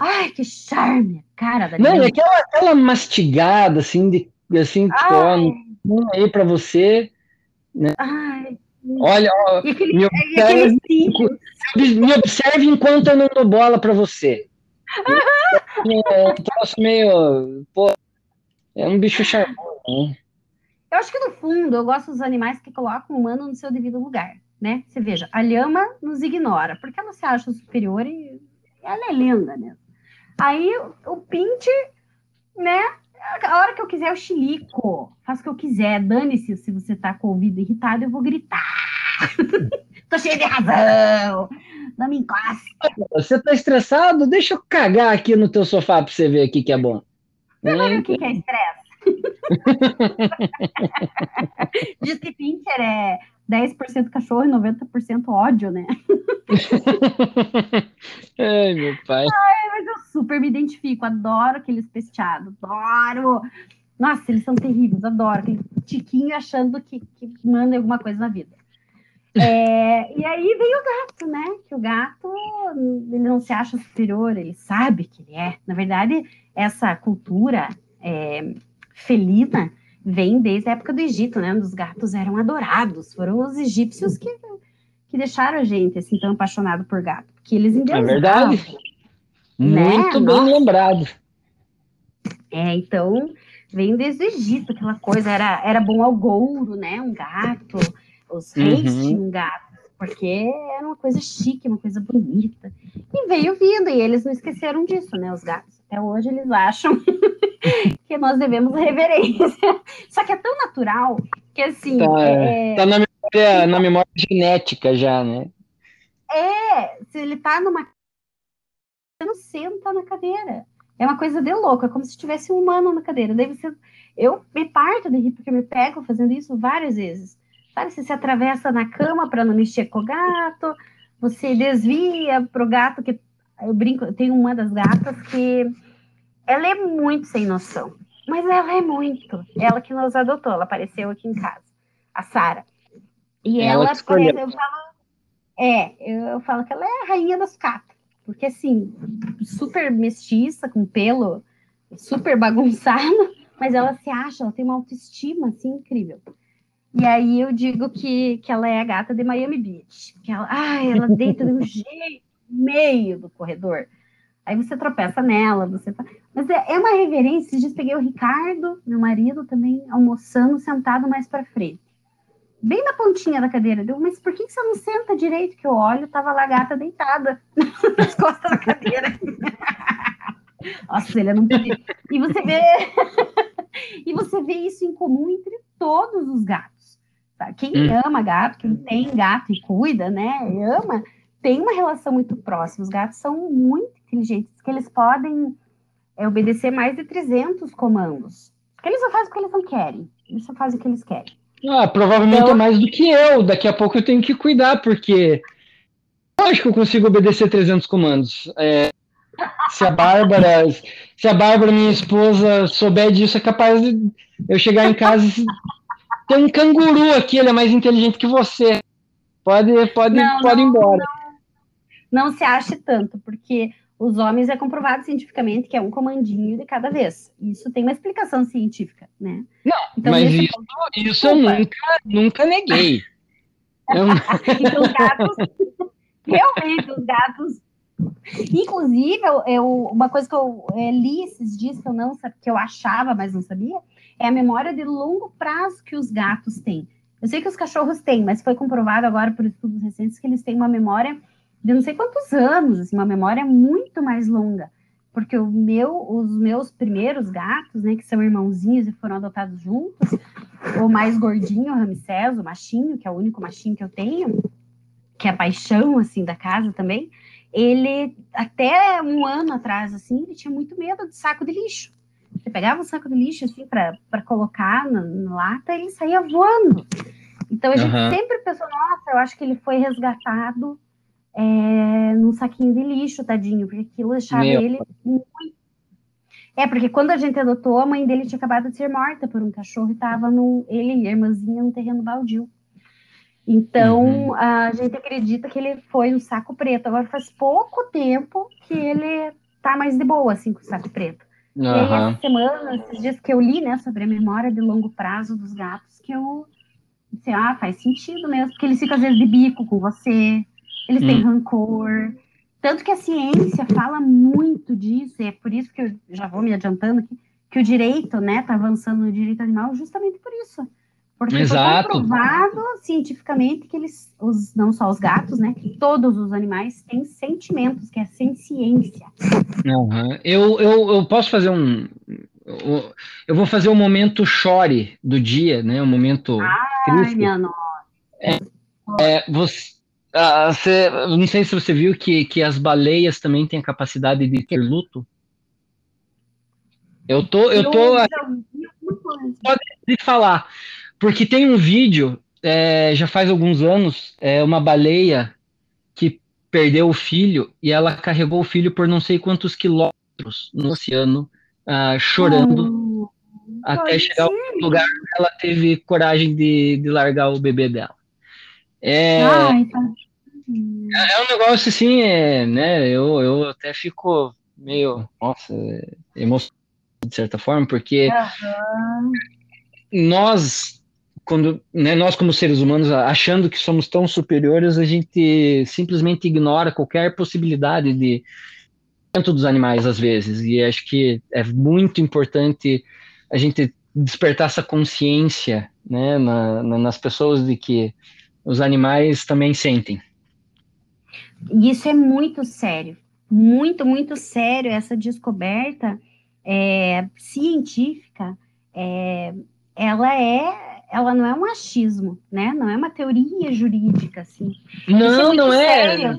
Ai, que charme, cara da Não, lhama. aquela, aquela mastigada, assim, de assim, tipo, aí pra você. Né? Ai. Olha, ó, aquele, me, observe, me observe enquanto eu não dou bola para você. é um troço meio. Pô, é um bicho charmoso, né? Eu acho que no fundo eu gosto dos animais que colocam o humano no seu devido lugar, né? Você veja, a lhama nos ignora, porque ela se acha superior e ela é linda mesmo. Aí o pincher, né? A hora que eu quiser, eu chilico. Faço o que eu quiser. Dane-se se você tá com o ouvido irritado, eu vou gritar. Tô cheio de razão. Não me encosta. Você tá estressado? Deixa eu cagar aqui no teu sofá pra você ver aqui que é bom. Você sabe o que é estresse? Diz que Pinter é 10% cachorro e 90% ódio, né? Ai, meu pai. Ai, mas eu super me identifico, adoro aqueles pesteados, adoro. Nossa, eles são terríveis, adoro aquele tiquinho achando que, que manda alguma coisa na vida. É, e aí vem o gato, né? Que o gato ele não se acha superior, ele sabe que ele é. Na verdade, essa cultura é, felina vem desde a época do Egito, né? Os gatos eram adorados, foram os egípcios que, que deixaram a gente assim tão apaixonado por gato, porque eles endeusavam. É verdade. Né? Muito bem Nossa. lembrado. É, então vem desde o Egito, aquela coisa era era bom ao gouro, né? Um gato, os reis uhum. tinham um gato, porque era uma coisa chique, uma coisa bonita. E veio vindo, e eles não esqueceram disso, né? Os gatos. Até hoje eles acham que nós devemos reverência. Só que é tão natural que assim. Tá, é... tá na, memória, na memória genética já, né? É, se ele tá numa. Você não senta na cadeira. É uma coisa de louco, é como se tivesse um humano na cadeira. Daí você. Eu me parto de rir porque eu me pego fazendo isso várias vezes. Sabe, você se atravessa na cama para não mexer com o gato, você desvia pro gato que eu brinco, eu tenho uma das gatas que ela é muito sem noção, mas ela é muito. Ela que nos adotou, ela apareceu aqui em casa, a Sara. E ela, ela parece, eu falo, é, eu, falo que ela é a rainha das catas, porque assim, super mestiça, com pelo super bagunçado, mas ela se acha, ela tem uma autoestima assim incrível. E aí eu digo que, que ela é a gata de Miami Beach. Que ela, ah, ela deita de um jeito meio do corredor. Aí você tropeça nela, você tá... Mas é, é uma reverência. Esses peguei o Ricardo, meu marido, também almoçando, sentado mais para frente. Bem na pontinha da cadeira. Deu, mas por que você não senta direito? Que eu olho, tava lá a gata deitada nas costas da cadeira. Nossa, ele não podia. E você vê. e você vê isso em comum entre todos os gatos. Tá? Quem hum. ama gato, quem tem gato e cuida, né? E ama, tem uma relação muito próxima. Os gatos são muito inteligentes, que eles podem é, obedecer mais de 300 comandos. Porque eles só fazem o que eles não querem. Eles só fazem o que eles querem. Ah, provavelmente então, é mais do que eu. Daqui a pouco eu tenho que cuidar, porque acho que eu consigo obedecer 300 comandos. É, se a Bárbara, se a Bárbara, minha esposa, souber disso, é capaz de eu chegar em casa e tem um canguru aqui, ele é mais inteligente que você. Pode, pode, não, pode ir embora. Não, não se ache tanto, porque os homens é comprovado cientificamente que é um comandinho de cada vez. Isso tem uma explicação científica, né? Não, então, mas isso, isso eu nunca, nunca neguei. eu... então, os gatos, realmente, os gatos Inclusive, eu, eu, uma coisa que eu é, li esses dias que eu não que eu achava, mas não sabia, é a memória de longo prazo que os gatos têm. Eu sei que os cachorros têm, mas foi comprovado agora por estudos recentes que eles têm uma memória de não sei quantos anos, assim, uma memória muito mais longa. Porque o meu, os meus primeiros gatos, né, que são irmãozinhos e foram adotados juntos, o mais gordinho, o Ramsés, o machinho, que é o único machinho que eu tenho, que é a paixão, assim, da casa também, ele, até um ano atrás, assim, ele tinha muito medo de saco de lixo. Você pegava um saco de lixo, assim, para colocar na, na, lata, ele saía voando. Então, a gente uhum. sempre pensou, nossa, eu acho que ele foi resgatado é, num saquinho de lixo, tadinho, porque aquilo deixava Meu. ele muito... É, porque quando a gente adotou, a mãe dele tinha acabado de ser morta por um cachorro e estava no... ele e a irmãzinha no terreno baldio. Então, uhum. a gente acredita que ele foi no saco preto. Agora, faz pouco tempo que ele tá mais de boa, assim, com o saco preto. Uhum. E aí, essa semana, esses dias que eu li, né, sobre a memória de longo prazo dos gatos, que eu disse, ah, faz sentido mesmo, porque eles ficam, às vezes, de bico com você, eles têm uhum. rancor. Tanto que a ciência fala muito disso, e é por isso que eu já vou me adiantando aqui, que o direito, né, tá avançando no direito animal justamente por isso porque Exato. foi comprovado cientificamente que eles, os, não só os gatos, né, que todos os animais têm sentimentos, que é ciência. Uhum. Eu, eu, eu posso fazer um. Eu vou fazer o um momento chore do dia, né? Um momento. Ai, triste. minha nossa. É, é, você, ah, você, não sei se você viu que, que as baleias também têm a capacidade de ter luto. Eu tô, eu tô. Pode falar. Porque tem um vídeo, é, já faz alguns anos, é, uma baleia que perdeu o filho e ela carregou o filho por não sei quantos quilômetros no oceano, ah, chorando, oh, até chegar ao lugar onde ela teve coragem de, de largar o bebê dela. É, Ai, tá... é um negócio assim, é, né? Eu, eu até fico meio, nossa, emocionado de certa forma, porque uhum. nós quando né, nós como seres humanos achando que somos tão superiores a gente simplesmente ignora qualquer possibilidade de dentro dos animais às vezes. E acho que é muito importante a gente despertar essa consciência né, na, na, nas pessoas de que os animais também sentem. Isso é muito sério muito muito sério essa descoberta é, científica é, ela é ela não é um achismo, né? Não é uma teoria jurídica, assim. Não, é não é.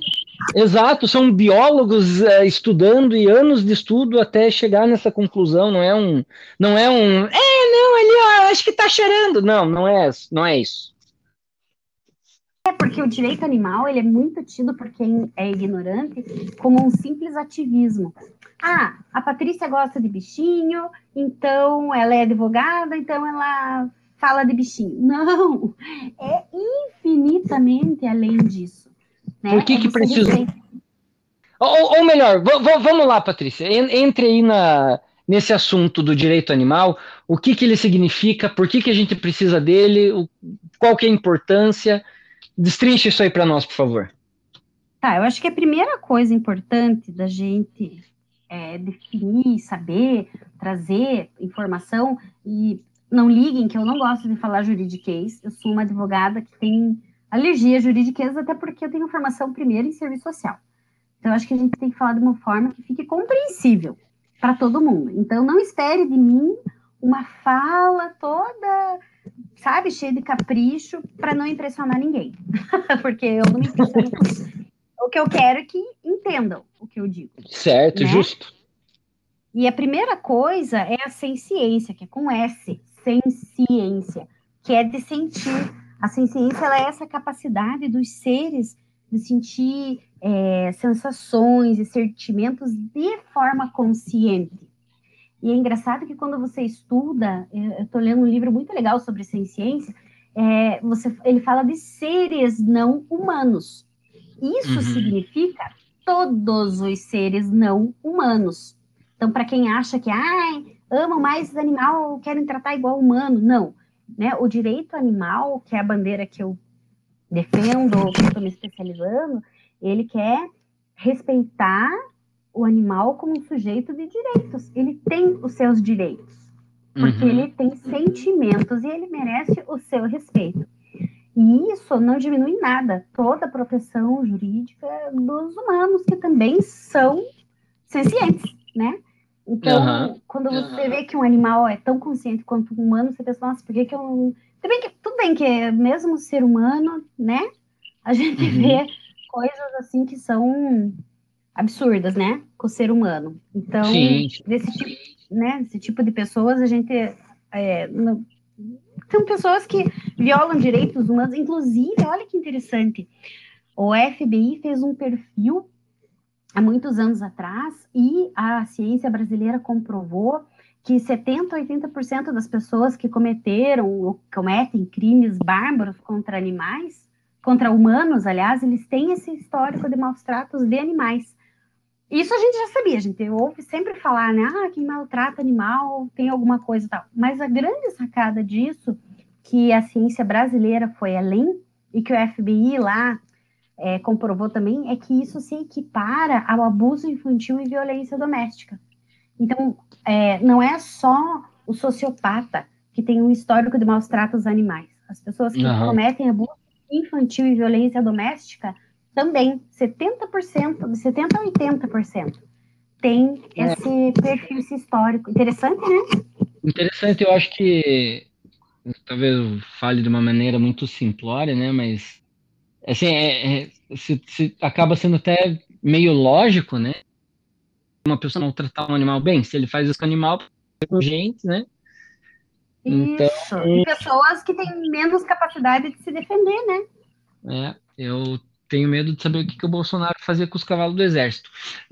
Exato, são biólogos é, estudando e anos de estudo até chegar nessa conclusão. Não é um, não é um. É, não, ali, ó, acho que tá cheirando. Não, não é, não é isso. É porque o direito animal ele é muito tido por quem é ignorante como um simples ativismo. Ah, a Patrícia gosta de bichinho, então ela é advogada, então ela fala de bichinho. Não, é infinitamente além disso. Né? Por que, é que precisa? Ou, ou, melhor, vamos lá, Patrícia, entre aí na, nesse assunto do direito animal, o que, que ele significa, por que, que a gente precisa dele, qual que é a importância, destrinche isso aí para nós, por favor. Tá, eu acho que a primeira coisa importante da gente é, definir, saber, trazer informação, e não liguem que eu não gosto de falar juridiquês, eu sou uma advogada que tem alergia a juridiquês, até porque eu tenho formação primeiro em serviço social. Então, acho que a gente tem que falar de uma forma que fique compreensível para todo mundo. Então, não espere de mim uma fala toda, sabe, cheia de capricho para não impressionar ninguém. porque eu não me impressiono. O que eu quero é que entendam o que eu digo. Certo, né? justo. E a primeira coisa é a ciência, que é com S, sem ciência, que é de sentir. A ciência é essa capacidade dos seres de sentir é, sensações e sentimentos de forma consciente. E é engraçado que quando você estuda, eu estou lendo um livro muito legal sobre ciência, é, você, ele fala de seres não humanos. Isso uhum. significa todos os seres não humanos. Então, para quem acha que ai, amam mais animal, querem tratar igual humano, não. Né? O direito animal, que é a bandeira que eu defendo, que estou me especializando, ele quer respeitar o animal como um sujeito de direitos. Ele tem os seus direitos, porque uhum. ele tem sentimentos e ele merece o seu respeito. E isso não diminui nada toda a proteção jurídica dos humanos, que também são sencientes, né? Então, uhum. quando você uhum. vê que um animal é tão consciente quanto um humano, você pensa, nossa, por que, que eu. Tudo bem que, tudo bem que mesmo ser humano, né? A gente uhum. vê coisas assim que são absurdas, né? Com o ser humano. Então, Sim. desse tipo, né? Esse tipo de pessoas, a gente. É, não, são pessoas que violam direitos humanos, inclusive, olha que interessante, o FBI fez um perfil há muitos anos atrás e a ciência brasileira comprovou que 70 a 80% das pessoas que cometeram ou cometem crimes bárbaros contra animais, contra humanos, aliás, eles têm esse histórico de maus tratos de animais. Isso a gente já sabia, a gente ouve sempre falar, né? Ah, quem maltrata animal tem alguma coisa e tal. Mas a grande sacada disso, que a ciência brasileira foi além, e que o FBI lá é, comprovou também, é que isso se equipara ao abuso infantil e violência doméstica. Então, é, não é só o sociopata que tem um histórico de maus tratos animais. As pessoas que uhum. cometem abuso infantil e violência doméstica também, 70%, de 70% a 80%, tem é. esse perfil esse histórico. Interessante, né? Interessante, eu acho que talvez eu fale de uma maneira muito simplória, né? Mas assim, é, é, se, se acaba sendo até meio lógico, né? Uma pessoa não tratar um animal bem, se ele faz isso com o animal, com gente, né? Então, isso. E pessoas que têm menos capacidade de se defender, né? É, eu tenho medo de saber o que, que o Bolsonaro fazia com os cavalos do exército.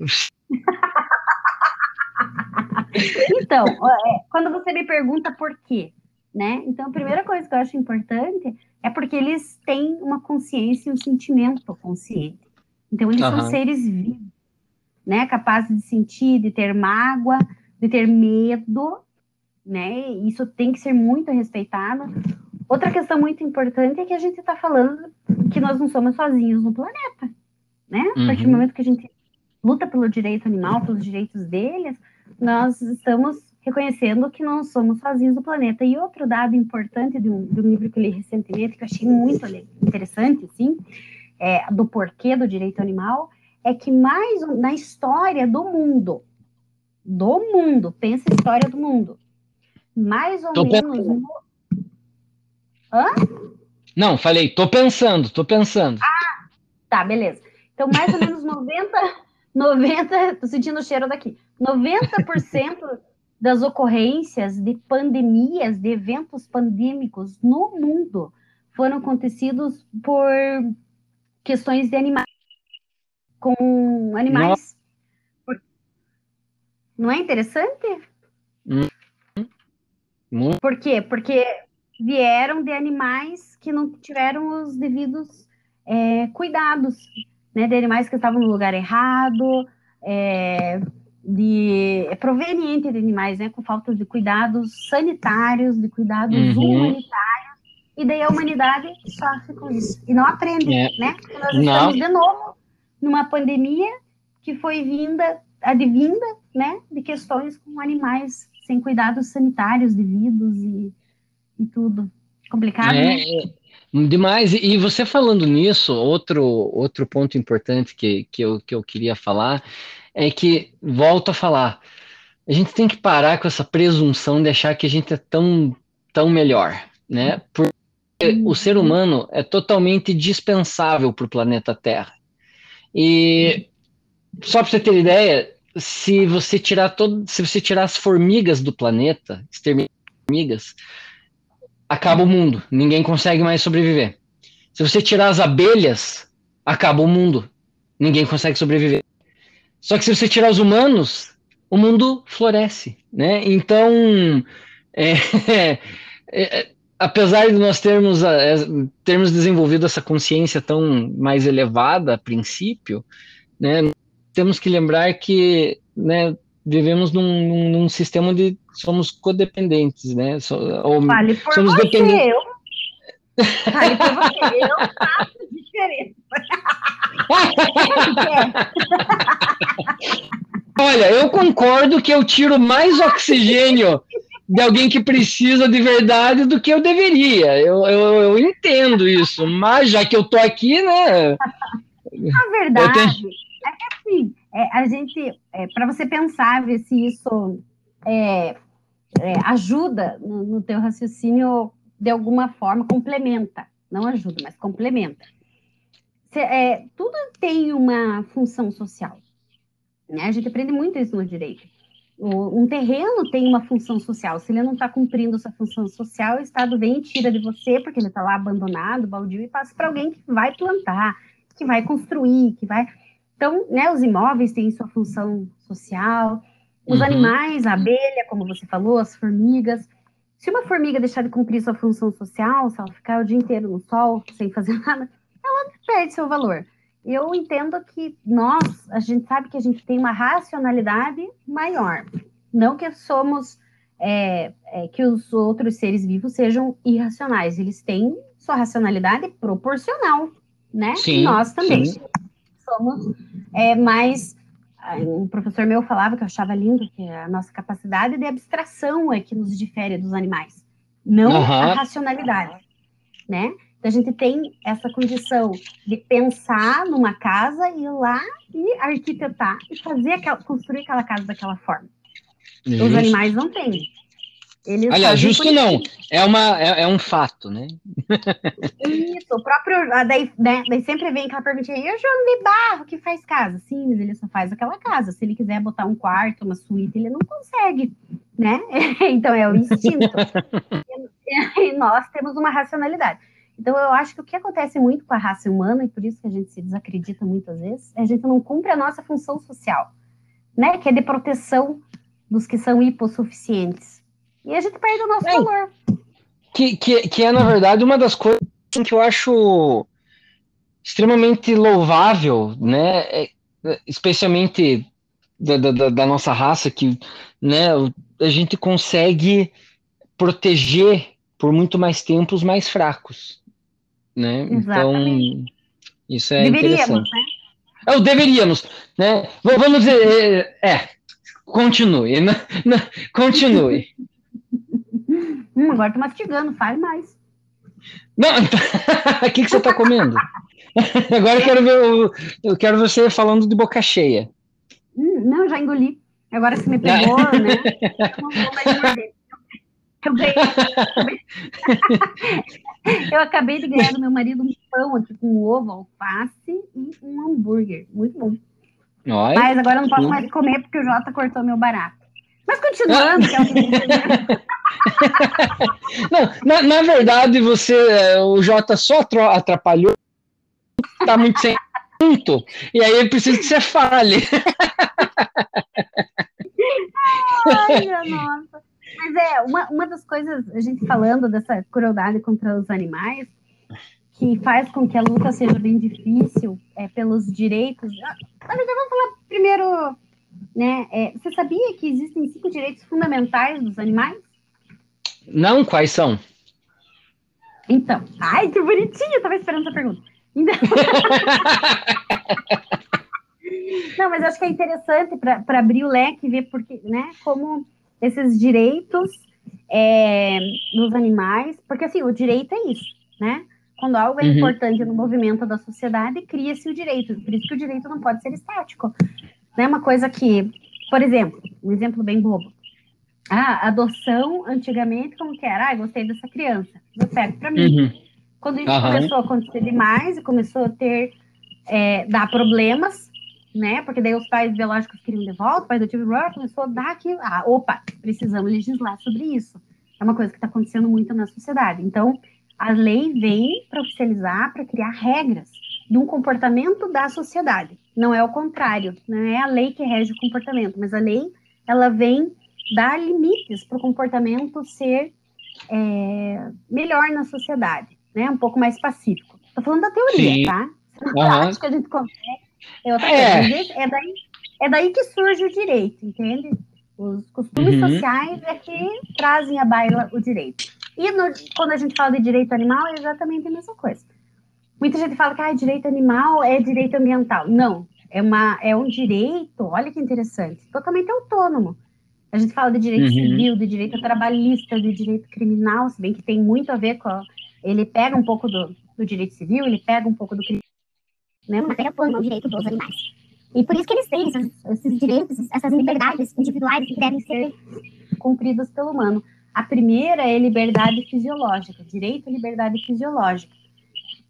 então, é, quando você me pergunta por quê, né? Então, a primeira coisa que eu acho importante é porque eles têm uma consciência e um sentimento consciente. Então, eles uhum. são seres vivos, né? Capazes de sentir, de ter mágoa, de ter medo, né? Isso tem que ser muito respeitado. Outra questão muito importante é que a gente está falando que nós não somos sozinhos no planeta, né? A partir do uhum. momento que a gente luta pelo direito animal, pelos direitos deles, nós estamos reconhecendo que não somos sozinhos no planeta. E outro dado importante de um, de um livro que eu li recentemente, que eu achei muito interessante, assim, é, do porquê do direito animal, é que mais na história do mundo, do mundo, pensa a história do mundo, mais ou Tô menos Hã? Não, falei, tô pensando, tô pensando. Ah, tá, beleza. Então, mais ou menos 90, 90, tô sentindo o cheiro daqui. 90% das ocorrências de pandemias, de eventos pandêmicos no mundo, foram acontecidos por questões de animais, com animais. Não, Não é interessante? Hum. Por quê? Porque vieram de animais que não tiveram os devidos é, cuidados, né? De animais que estavam no lugar errado, é, de é proveniente de animais, né? Com falta de cuidados sanitários, de cuidados uhum. humanitários, e daí a humanidade sofre com isso e não aprende, é. né? Porque nós estamos não. de novo numa pandemia que foi vinda, advinda, né? De questões com animais sem cuidados sanitários devidos e, e tudo. Complicado, é, né? É, demais. E você falando nisso, outro, outro ponto importante que, que, eu, que eu queria falar é que, volto a falar, a gente tem que parar com essa presunção de achar que a gente é tão, tão melhor, né? Porque uhum. o ser humano é totalmente dispensável para o planeta Terra. E só para você ter ideia, se você tirar todo, se você tirar as formigas do planeta, exterminar formigas, acaba o mundo. Ninguém consegue mais sobreviver. Se você tirar as abelhas, acaba o mundo. Ninguém consegue sobreviver. Só que se você tirar os humanos, o mundo floresce, né? Então, é, é, apesar de nós termos, é, termos desenvolvido essa consciência tão mais elevada a princípio, né? temos que lembrar que né, vivemos num, num, num, sistema de somos codependentes, né? So, ou, Fale por somos você, dependentes. eu. Fale por você, eu faço diferença. Olha, eu concordo que eu tiro mais oxigênio de alguém que precisa de verdade do que eu deveria. Eu, eu, eu entendo isso, mas já que eu tô aqui, né? A verdade tenho... é que assim, é, a gente, é, para você pensar, ver se isso é, é, ajuda no, no teu raciocínio de alguma forma, complementa, não ajuda, mas complementa. Cê, é, tudo tem uma função social. Né? A gente aprende muito isso no direito. O, um terreno tem uma função social. Se ele não está cumprindo sua função social, o Estado vem e tira de você, porque ele está lá abandonado, baldio, e passa para alguém que vai plantar, que vai construir, que vai. Então, né, os imóveis têm sua função social, os uhum. animais, a abelha, como você falou, as formigas. Se uma formiga deixar de cumprir sua função social, se ela ficar o dia inteiro no sol, sem fazer nada, ela perde seu valor. Eu entendo que nós, a gente sabe que a gente tem uma racionalidade maior. Não que somos, é, é, que os outros seres vivos sejam irracionais. Eles têm sua racionalidade proporcional, né? Sim, nós também. Sim somos é, mais. Um professor meu falava que eu achava lindo que a nossa capacidade de abstração é que nos difere dos animais, não uhum. a racionalidade, né? Então, a gente tem essa condição de pensar numa casa e ir lá e arquitetar e fazer aquela, construir aquela casa daquela forma. Os animais não têm. Eles Aliás, justo não, é, uma, é, é, um fato, né? Isso, o próprio. Ah, daí, né, daí sempre vem aquela perguntinha, e o João de Barro que faz casa? Sim, mas ele só faz aquela casa. Se ele quiser botar um quarto, uma suíte, ele não consegue, né? então é o instinto. e, e nós temos uma racionalidade. Então, eu acho que o que acontece muito com a raça humana, e por isso que a gente se desacredita muitas vezes, é a gente não cumpre a nossa função social, né? Que é de proteção dos que são hipossuficientes. E a gente perde o nosso é, valor. Que, que, que é, na verdade, uma das coisas que eu acho extremamente louvável, né? É, especialmente da, da, da, nossa raça, que né, a gente consegue proteger por muito mais tempo os mais fracos. Né? Então, isso é deveríamos, interessante. Né? É, deveríamos, né? Vamos dizer, é, é continue, né? continue. Hum, agora tô mastigando, fale mais. Não, o que, que você tá comendo? agora eu quero ver, eu quero você falando de boca cheia. Hum, não, já engoli. Agora você me pegou, né? Eu não vou mais morder. Eu, ganhei, eu acabei de ganhar do meu marido um pão aqui com ovo, alface e um hambúrguer. Muito bom. Mas agora eu não posso mais comer porque o Jota cortou meu barato. Mas continuando, que é o que Não, na, na, verdade, você, é, o Jota só atrapalhou, tá muito sem assunto, e aí ele precisa que você fale. Ai, nossa. Mas é, uma, uma das coisas, a gente falando dessa crueldade contra os animais, que faz com que a luta seja bem difícil é, pelos direitos. Na verdade, vamos falar primeiro, né? É, você sabia que existem cinco direitos fundamentais dos animais? Não, quais são? Então, ai, que bonitinho, eu tava esperando essa pergunta. Então... Não, mas acho que é interessante para abrir o leque e ver porque, né, como esses direitos é, dos animais, porque assim, o direito é isso, né? Quando algo é uhum. importante no movimento da sociedade, cria-se o direito. Por isso que o direito não pode ser estático. Né? Uma coisa que, por exemplo, um exemplo bem bobo. Ah, adoção, antigamente, como que era? Ah, gostei dessa criança, deu certo para mim. Uhum. Quando isso uhum. começou a acontecer demais e começou a ter, é, dar problemas, né? Porque daí os pais biológicos queriam de volta, o pai do tio começou a dar aquilo. Ah, opa, precisamos legislar sobre isso. É uma coisa que está acontecendo muito na sociedade. Então, a lei vem para oficializar, para criar regras de um comportamento da sociedade. Não é o contrário, não é a lei que rege o comportamento, mas a lei ela vem dar limites para o comportamento ser é, melhor na sociedade, né? Um pouco mais pacífico. Estou falando da teoria, Sim. tá? Na uhum. prática a gente consegue. É é. É daí, é daí que surge o direito, entende? Os costumes uhum. sociais é que trazem à baila o direito. E no, quando a gente fala de direito animal, é exatamente a mesma coisa. Muita gente fala que ah, direito animal é direito ambiental. Não, é, uma, é um direito, olha que interessante, totalmente autônomo. A gente fala de direito uhum. civil, de direito trabalhista, de direito criminal, se bem que tem muito a ver com. A, ele pega um pouco do, do direito civil, ele pega um pouco do crime, né? Mas pega por o direito dos animais. E por isso que eles têm esses, esses direitos, essas liberdades individuais que devem ser cumpridas pelo humano. A primeira é liberdade fisiológica, direito à liberdade fisiológica.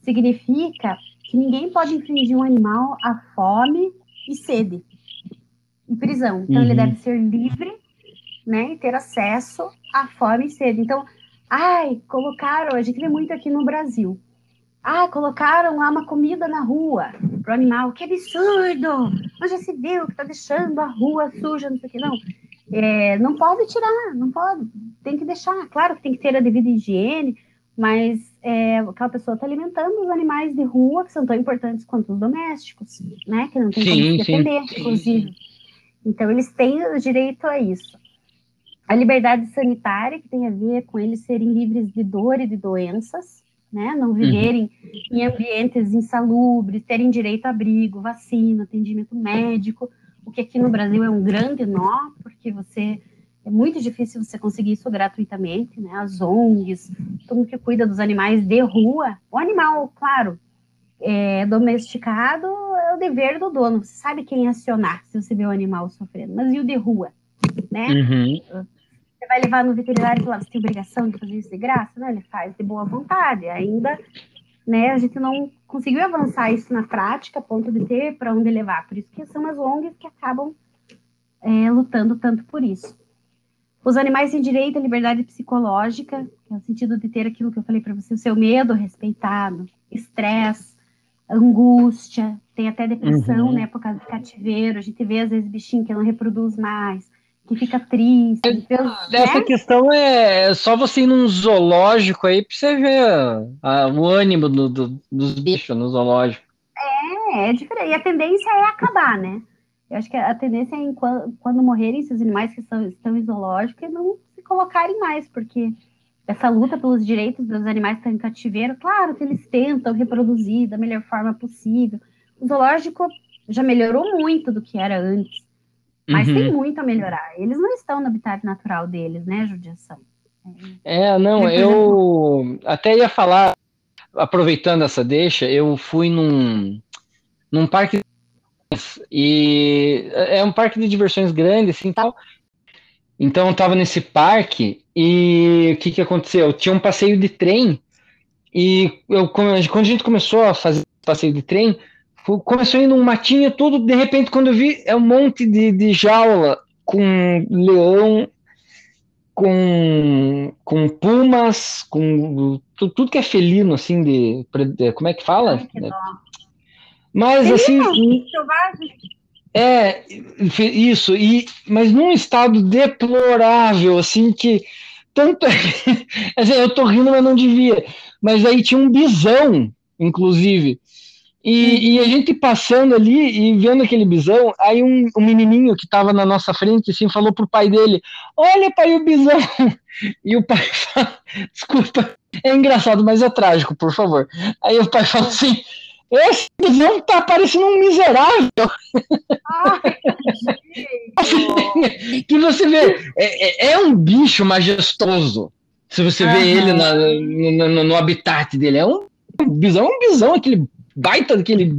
Significa que ninguém pode infringir um animal a fome e sede e prisão. Então, uhum. ele deve ser livre né, e ter acesso à fome e sede. Então, ai, colocaram, a gente vê muito aqui no Brasil. Ah, colocaram lá uma comida na rua para o animal. Que absurdo! Mas já se viu que está deixando a rua suja, não sei o que. Não, é, não pode tirar, não pode. Tem que deixar. Claro que tem que ter a devida higiene, mas é, aquela pessoa está alimentando os animais de rua, que são tão importantes quanto os domésticos, né? Que não tem sim, como se defender, sim. inclusive. Então, eles têm o direito a isso. A liberdade sanitária, que tem a ver com eles serem livres de dor e de doenças, né? Não uhum. viverem uhum. em ambientes insalubres, terem direito a abrigo, vacina, atendimento médico, o que aqui no Brasil é um grande nó, porque você é muito difícil você conseguir isso gratuitamente, né? As ONGs, todo mundo que cuida dos animais de rua, o animal, claro, é domesticado é o dever do dono, você sabe quem acionar se você vê o animal sofrendo, mas e o de rua, né? Uhum. Você vai levar no veterinário e falar, você tem obrigação de fazer isso de graça? Não, ele faz de boa vontade, ainda né, a gente não conseguiu avançar isso na prática, a ponto de ter para onde levar. Por isso que são as ONGs que acabam é, lutando tanto por isso. Os animais têm direito à liberdade psicológica, que é o sentido de ter aquilo que eu falei para você, o seu medo respeitado, estresse, angústia, tem até depressão, uhum. né, por causa do cativeiro. A gente vê, às vezes, bichinho que não reproduz mais, que fica triste. Essa né? questão é só você ir num zoológico aí pra você ver a, o ânimo do, do, dos bichos no zoológico. É, é diferente. E a tendência é acabar, né? Eu acho que a tendência é quando, quando morrerem esses animais que estão, estão em zoológico, não se colocarem mais, porque essa luta pelos direitos dos animais que estão em cativeiro, claro que eles tentam reproduzir da melhor forma possível. O zoológico já melhorou muito do que era antes. Mas uhum. tem muito a melhorar. Eles não estão no habitat natural deles, né, judiação? É, não, eu até ia falar, aproveitando essa deixa, eu fui num, num parque e é um parque de diversões grande, assim, tal. Então eu tava nesse parque e o que que aconteceu? Tinha um passeio de trem e eu, quando a gente começou a fazer passeio de trem, começou indo um matinho tudo, de repente quando eu vi é um monte de, de jaula com leão, com, com pumas, com tudo, que é felino, assim, de. Como é que fala? Ai, que Mas assim. É, isso, e, mas num estado deplorável, assim, que tanto é, assim, eu tô rindo, mas não devia. Mas aí tinha um bisão, inclusive. E, e, a gente passando ali e vendo aquele bisão, aí um, um menininho que estava na nossa frente, assim, falou pro pai dele: Olha, pai, o bisão. E o pai fala: Desculpa, é engraçado, mas é trágico, por favor. Aí o pai fala assim: Esse bisão tá parecendo um miserável. Ai, que você vê, é, é, é, um bicho majestoso. Se você vê ele na, no, no, habitat dele, é um bisão, é um bisão, aquele baita daquele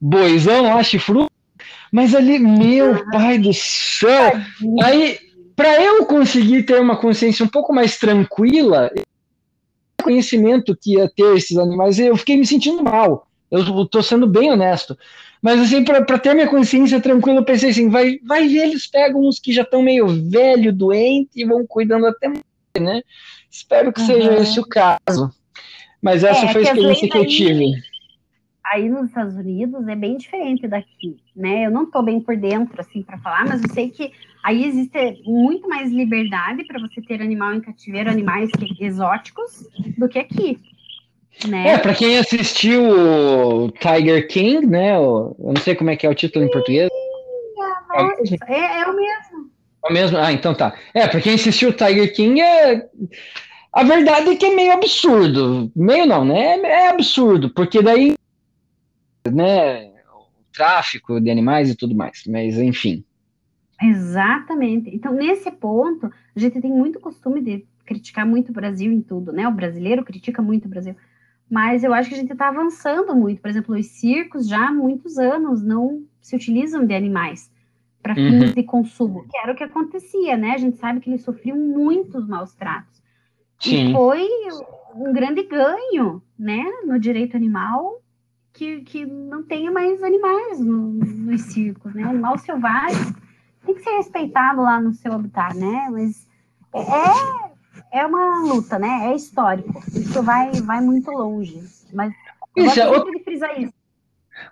boizão lá, chifrudo. Mas ali, meu pai do céu! Aí, para eu conseguir ter uma consciência um pouco mais tranquila, conhecimento que ia ter esses animais, eu fiquei me sentindo mal. Eu tô sendo bem honesto. Mas assim, para ter minha consciência tranquila, eu pensei assim, vai, vai ver, eles pegam uns que já estão meio velho, doente e vão cuidando até mais, né? Espero que uhum. seja esse o caso. Mas essa é, foi a experiência que eu tive aí nos Estados Unidos é bem diferente daqui, né? Eu não estou bem por dentro, assim, para falar, mas eu sei que aí existe muito mais liberdade para você ter animal em cativeiro, animais exóticos, do que aqui. Né? É, para quem assistiu o Tiger King, né? eu não sei como é que é o título em português. É, é, é o mesmo. É o mesmo? Ah, então tá. É, para quem assistiu o Tiger King, é... a verdade é que é meio absurdo. Meio não, né? É absurdo, porque daí né, o tráfico de animais e tudo mais, mas enfim. Exatamente. Então, nesse ponto, a gente tem muito costume de criticar muito o Brasil em tudo, né? O brasileiro critica muito o Brasil. Mas eu acho que a gente está avançando muito. Por exemplo, os circos já há muitos anos não se utilizam de animais para fins uhum. de consumo, que era o que acontecia, né? A gente sabe que eles sofriam muitos maus tratos. Sim. E foi um grande ganho, né, no direito animal que, que não tenha mais animais no, nos circos, né? Animal selvagem tem que ser respeitado lá no seu habitat, né? Mas é, é uma luta, né? É histórico. Isso vai, vai muito longe. Mas eu isso, gosto muito de frisar isso.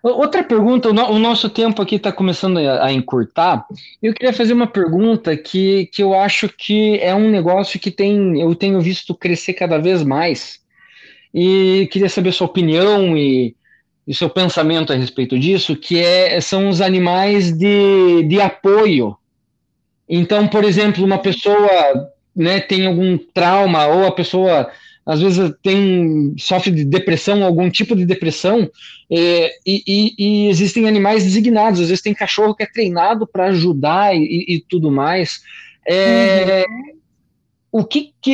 Outra pergunta, o, nosso tempo aqui está começando a, encurtar. Eu queria fazer uma pergunta que, que eu acho que é um negócio que tem, eu tenho visto crescer cada vez mais. E queria saber sua opinião e, e seu pensamento a respeito disso, que é, são os animais de, de apoio. Então, por exemplo, uma pessoa né, tem algum trauma, ou a pessoa às vezes tem sofre de depressão, algum tipo de depressão, é, e, e, e, existem animais designados, às vezes tem cachorro que é treinado para ajudar e, e, tudo mais. É, uhum. O que, que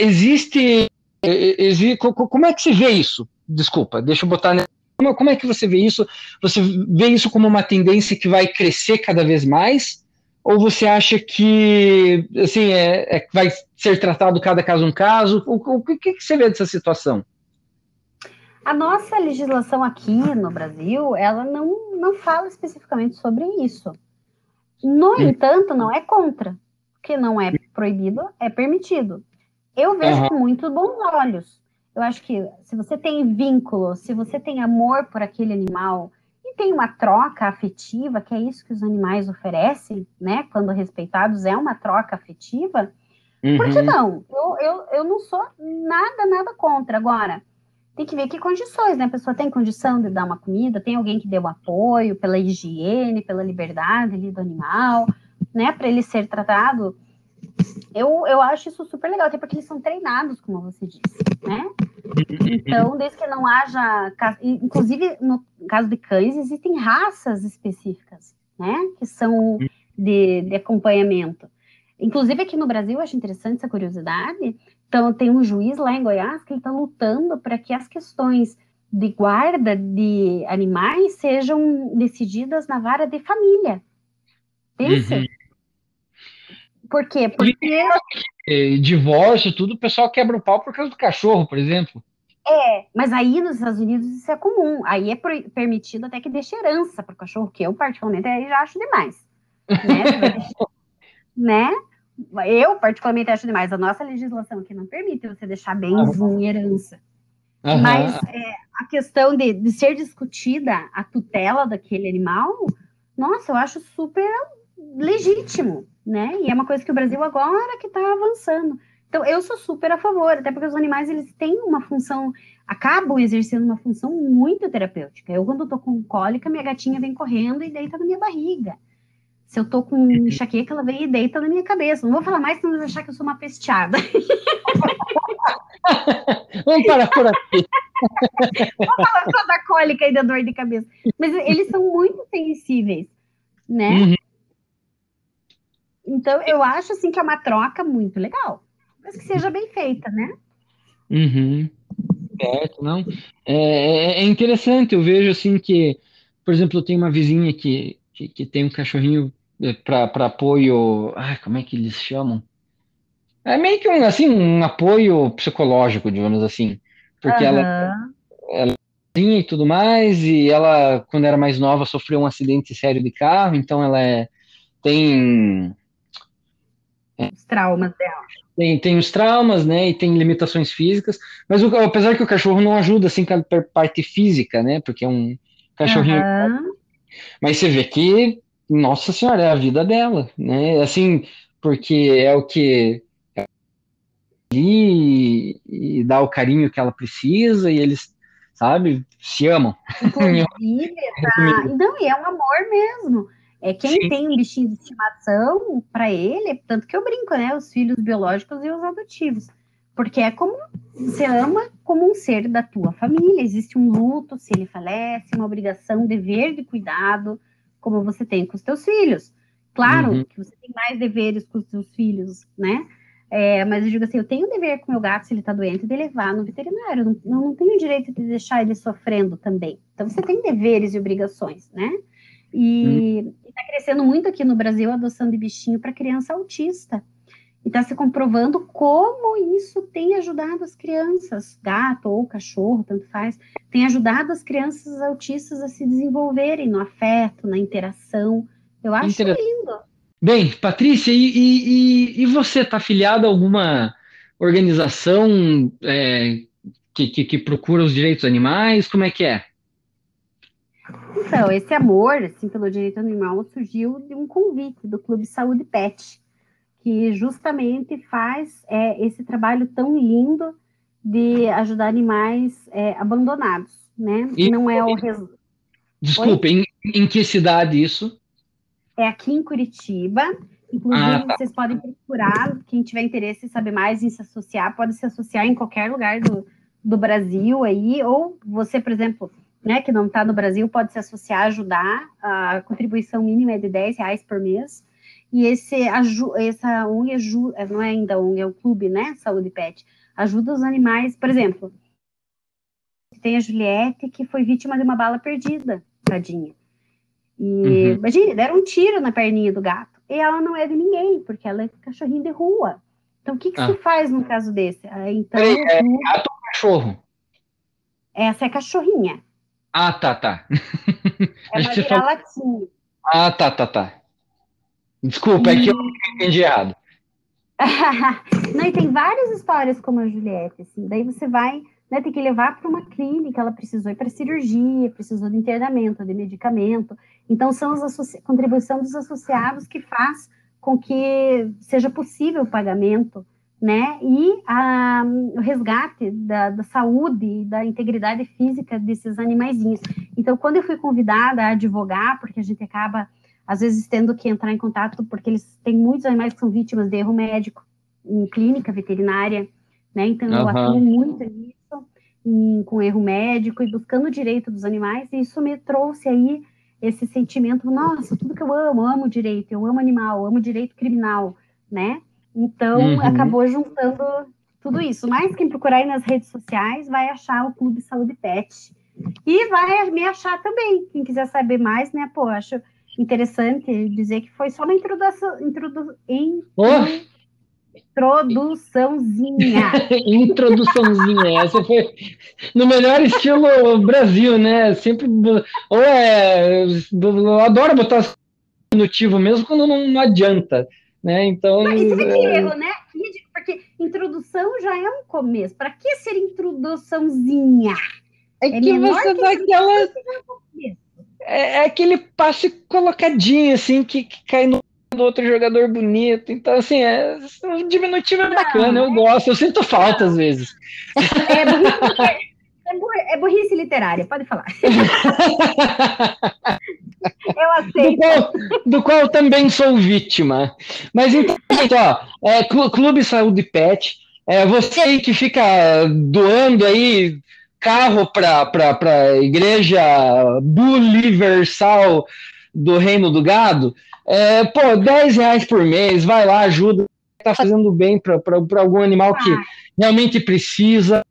existe, existe, Como é que se vê isso? Desculpa, deixa eu botar como, como é que você vê isso? Você vê isso como uma tendência que vai crescer cada vez mais? Ou você acha que assim é, é vai ser tratado cada caso um caso? O, o, o que, que você vê dessa situação? A nossa legislação aqui no Brasil, ela não, não fala especificamente sobre isso. No hum. entanto, não é contra. que não é proibido, é permitido. Eu vejo uhum. com muito bons olhos. Eu acho que se você tem vínculo, se você tem amor por aquele animal e tem uma troca afetiva, que é isso que os animais oferecem, né? Quando respeitados, é uma troca afetiva. Uhum. Por que uhum. não? Eu, eu, eu não sou nada, nada contra. Agora, tem que ver que condições, né? A pessoa tem condição de dar uma comida, tem alguém que dê um apoio pela higiene, pela liberdade ali do animal, né? Para ele ser tratado eu, eu acho isso super legal, até porque eles são treinados, como você disse, né? Então, desde que não haja. Inclusive, no caso de cães, existem raças específicas, né? Que são de, de acompanhamento. Inclusive, aqui no Brasil, eu acho interessante essa curiosidade. Então, tem um juiz lá em Goiás que ele está lutando para que as questões de guarda de animais sejam decididas na vara de família. Pensa. Uhum. Por quê? Porque. Divórcio, tudo, o pessoal quebra o pau por causa do cachorro, por exemplo. É, mas aí nos Estados Unidos isso é comum. Aí é permitido até que deixe herança para o cachorro, que eu, particularmente, aí já acho demais. Né? né? Eu, particularmente, acho demais. A nossa legislação aqui não permite você deixar bens uhum. em herança. Uhum. Mas é, a questão de, de ser discutida a tutela daquele animal, nossa, eu acho super legítimo, né? E é uma coisa que o Brasil agora que está avançando. Então, eu sou super a favor, até porque os animais, eles têm uma função, acabam exercendo uma função muito terapêutica. Eu, quando estou com cólica, minha gatinha vem correndo e deita na minha barriga. Se eu tô com enxaqueca, ela vem e deita na minha cabeça. Não vou falar mais, senão achar que eu sou uma pesteada. Vamos parar por aqui. Vamos falar só da cólica e da dor de cabeça. Mas eles são muito sensíveis, né? Uhum. Então, eu acho, assim, que é uma troca muito legal. Mas que seja bem feita, né? Uhum. Certo, não. É, é, é interessante, eu vejo, assim, que, por exemplo, eu tenho uma vizinha que, que, que tem um cachorrinho é, para apoio. Ai, como é que eles chamam? É meio que um, assim, um apoio psicológico, digamos assim. Porque uhum. ela, ela é e tudo mais, e ela, quando era mais nova, sofreu um acidente sério de carro, então ela é, tem. Os traumas dela. Tem, tem os traumas, né, e tem limitações físicas, mas o, apesar que o cachorro não ajuda, assim, com a parte física, né, porque é um cachorrinho. Uhum. Mas você vê que nossa senhora, é a vida dela, né? Assim, porque é o que e, e dá o carinho que ela precisa e eles, sabe, se amam. Inclusive, tá... não, e é um amor mesmo. É quem Sim. tem um bichinho de estimação, para ele, tanto que eu brinco, né? Os filhos biológicos e os adotivos. Porque é como você ama como um ser da tua família. Existe um luto se ele falece, uma obrigação, dever de cuidado como você tem com os teus filhos. Claro uhum. que você tem mais deveres com os seus filhos, né? É, mas eu digo assim, eu tenho o dever com o meu gato, se ele está doente, de levar no veterinário. Eu não, não tenho o direito de deixar ele sofrendo também. Então, você tem deveres e obrigações, né? E está uhum. crescendo muito aqui no Brasil a adoção de bichinho para criança autista. E está se comprovando como isso tem ajudado as crianças, gato ou cachorro, tanto faz, tem ajudado as crianças autistas a se desenvolverem no afeto, na interação. Eu acho Inter... lindo. Bem, Patrícia, e, e, e você está afiliada a alguma organização é, que, que, que procura os direitos animais? Como é que é? Então, esse amor assim, pelo direito animal surgiu de um convite do Clube Saúde Pet que justamente faz é, esse trabalho tão lindo de ajudar animais é, abandonados, né? E, Não é o res... Desculpe, em, em, que cidade isso? É aqui em Curitiba. Inclusive, ah, tá. vocês podem procurar, quem tiver interesse em saber mais em se associar, pode se associar em qualquer lugar do, do Brasil aí, ou você, por exemplo, né, que não está no Brasil, pode se associar, ajudar. A contribuição mínima é de 10 reais por mês. E esse, essa ONG não é ainda ONG, é o clube, né? Saúde Pet, ajuda os animais, por exemplo, tem a Juliette que foi vítima de uma bala perdida, tadinha. E uhum. imagine, deram um tiro na perninha do gato. E ela não é de ninguém, porque ela é cachorrinho de rua. Então, o que, que ah. se faz no caso desse? Ah, então, Peraí, é gato ou cachorro? Essa é cachorrinha. Ah, tá, tá. É uma vira-latinha. Ah, tá, tá, tá. Desculpa, e... é que eu entendi errado. Não, e tem várias histórias como a Juliette, assim. Daí você vai, né, tem que levar para uma clínica, ela precisou ir para cirurgia, precisou de internamento, de medicamento. Então, são as associ... contribuição dos associados que faz com que seja possível o pagamento, né, e a, o resgate da, da saúde, da integridade física desses animaizinhos. Então, quando eu fui convidada a advogar, porque a gente acaba às vezes tendo que entrar em contato, porque eles têm muitos animais que são vítimas de erro médico em clínica veterinária, né? Então, eu atuo muito nisso, em, com erro médico e buscando o direito dos animais, e isso me trouxe aí esse sentimento, nossa, tudo que eu amo, eu amo direito, eu amo animal, eu amo direito criminal, né? Então, uhum. acabou juntando tudo isso. Mas quem procurar aí nas redes sociais vai achar o Clube Saúde Pet. E vai me achar também. Quem quiser saber mais, né? Pô, acho interessante dizer que foi só uma introdução, introdu, in, oh. introduçãozinha. introduçãozinha, essa foi no melhor estilo Brasil, né? Sempre ou é, eu adoro botar motivo mesmo quando não, não adianta. Né? Então, Mas isso é que erro, né? Porque introdução já é um começo. Para que ser introduçãozinha? É, é que você dá aquela. É, é, aquele passe colocadinho, assim, que, que cai no outro jogador bonito. Então, assim, é, diminutivo é bacana, eu gosto, eu sinto falta às vezes. É é, é burrice literária, pode falar. eu aceito. Do qual, do qual também sou vítima. Mas então, ó, é, Clube Saúde Pet, é, você aí que fica doando aí carro para a igreja Universal do Reino do Gado, é, pô, 10 reais por mês, vai lá, ajuda, tá fazendo bem para algum animal que ah. realmente precisa.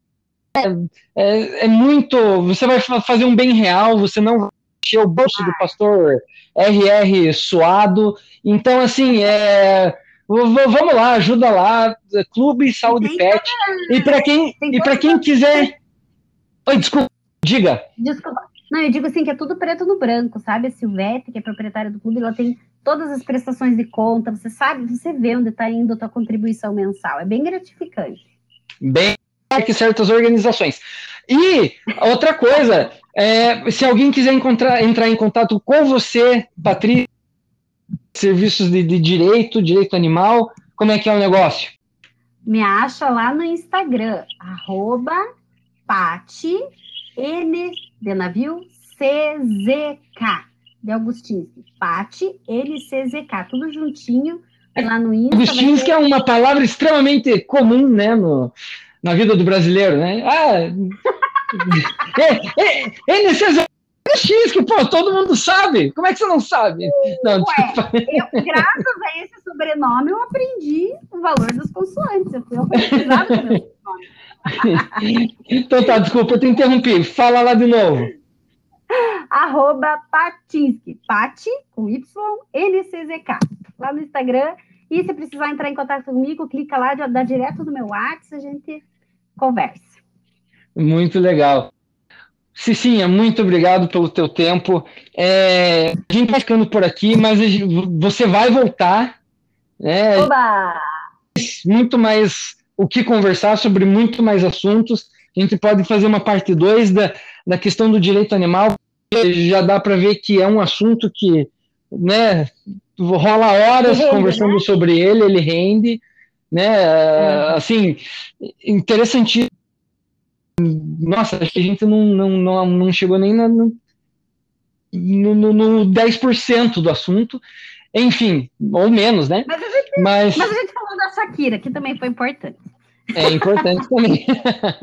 É, é, é, muito. Você vai fazer um bem real, você não vai encher o bolso do pastor RR suado. Então, assim, é, vamos lá, ajuda lá, Clube Saúde Pet. E para quem, e para quem quiser. Oi, desculpa, diga. Desculpa. Não, eu digo assim que é tudo preto no branco, sabe? A Silvete, que é proprietária do clube, ela tem todas as prestações de conta, você sabe, você vê onde está indo a tua contribuição mensal. É bem gratificante. Bem que certas organizações. E outra coisa, é, se alguém quiser encontrar, entrar em contato com você, Patrícia, serviços de, de direito, direito animal, como é que é o negócio? Me acha lá no Instagram, arroba Pati N de navio CZK de Augustinski. Pati LCZK, tudo juntinho lá no Insta. Augustinski é uma palavra extremamente comum, né, no, na vida do brasileiro, né? Ah, é, é, LCZK, X, pô, todo mundo sabe. Como é que você não sabe? Não, Ué, eu, graças a esse sobrenome, eu aprendi o valor dos consoantes. Eu fui pelo nome. então tá, desculpa, eu te interrompi. Fala lá de novo arroba Patinsky, Pati, com Y, NCZK, lá no Instagram. E se precisar entrar em contato comigo, clica lá, dá direto no meu WhatsApp, a gente conversa. Muito legal. Cicinha, muito obrigado pelo teu tempo. É, a gente ficando por aqui, mas você vai voltar. Né? Oba! Muito mais o que conversar sobre muito mais assuntos. A gente pode fazer uma parte 2 da, da questão do direito animal, já dá para ver que é um assunto que né, rola horas rende, conversando né? sobre ele, ele rende, né? É. Assim, interessante. Nossa, acho que a gente não, não, não, não chegou nem na, no, no, no 10% do assunto. Enfim, ou menos, né? Mas a, gente, mas... mas a gente falou da Shakira, que também foi importante. É importante também.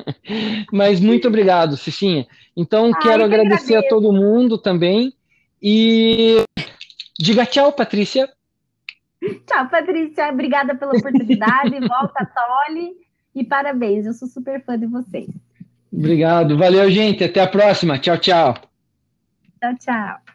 Mas muito obrigado, Cicinha. Então, Ai, quero agradecer agradeço. a todo mundo também. E diga tchau, Patrícia. Tchau, Patrícia. Obrigada pela oportunidade. Volta, Tole. E parabéns. Eu sou super fã de vocês. Obrigado. Valeu, gente. Até a próxima. Tchau, tchau. Tchau, tchau.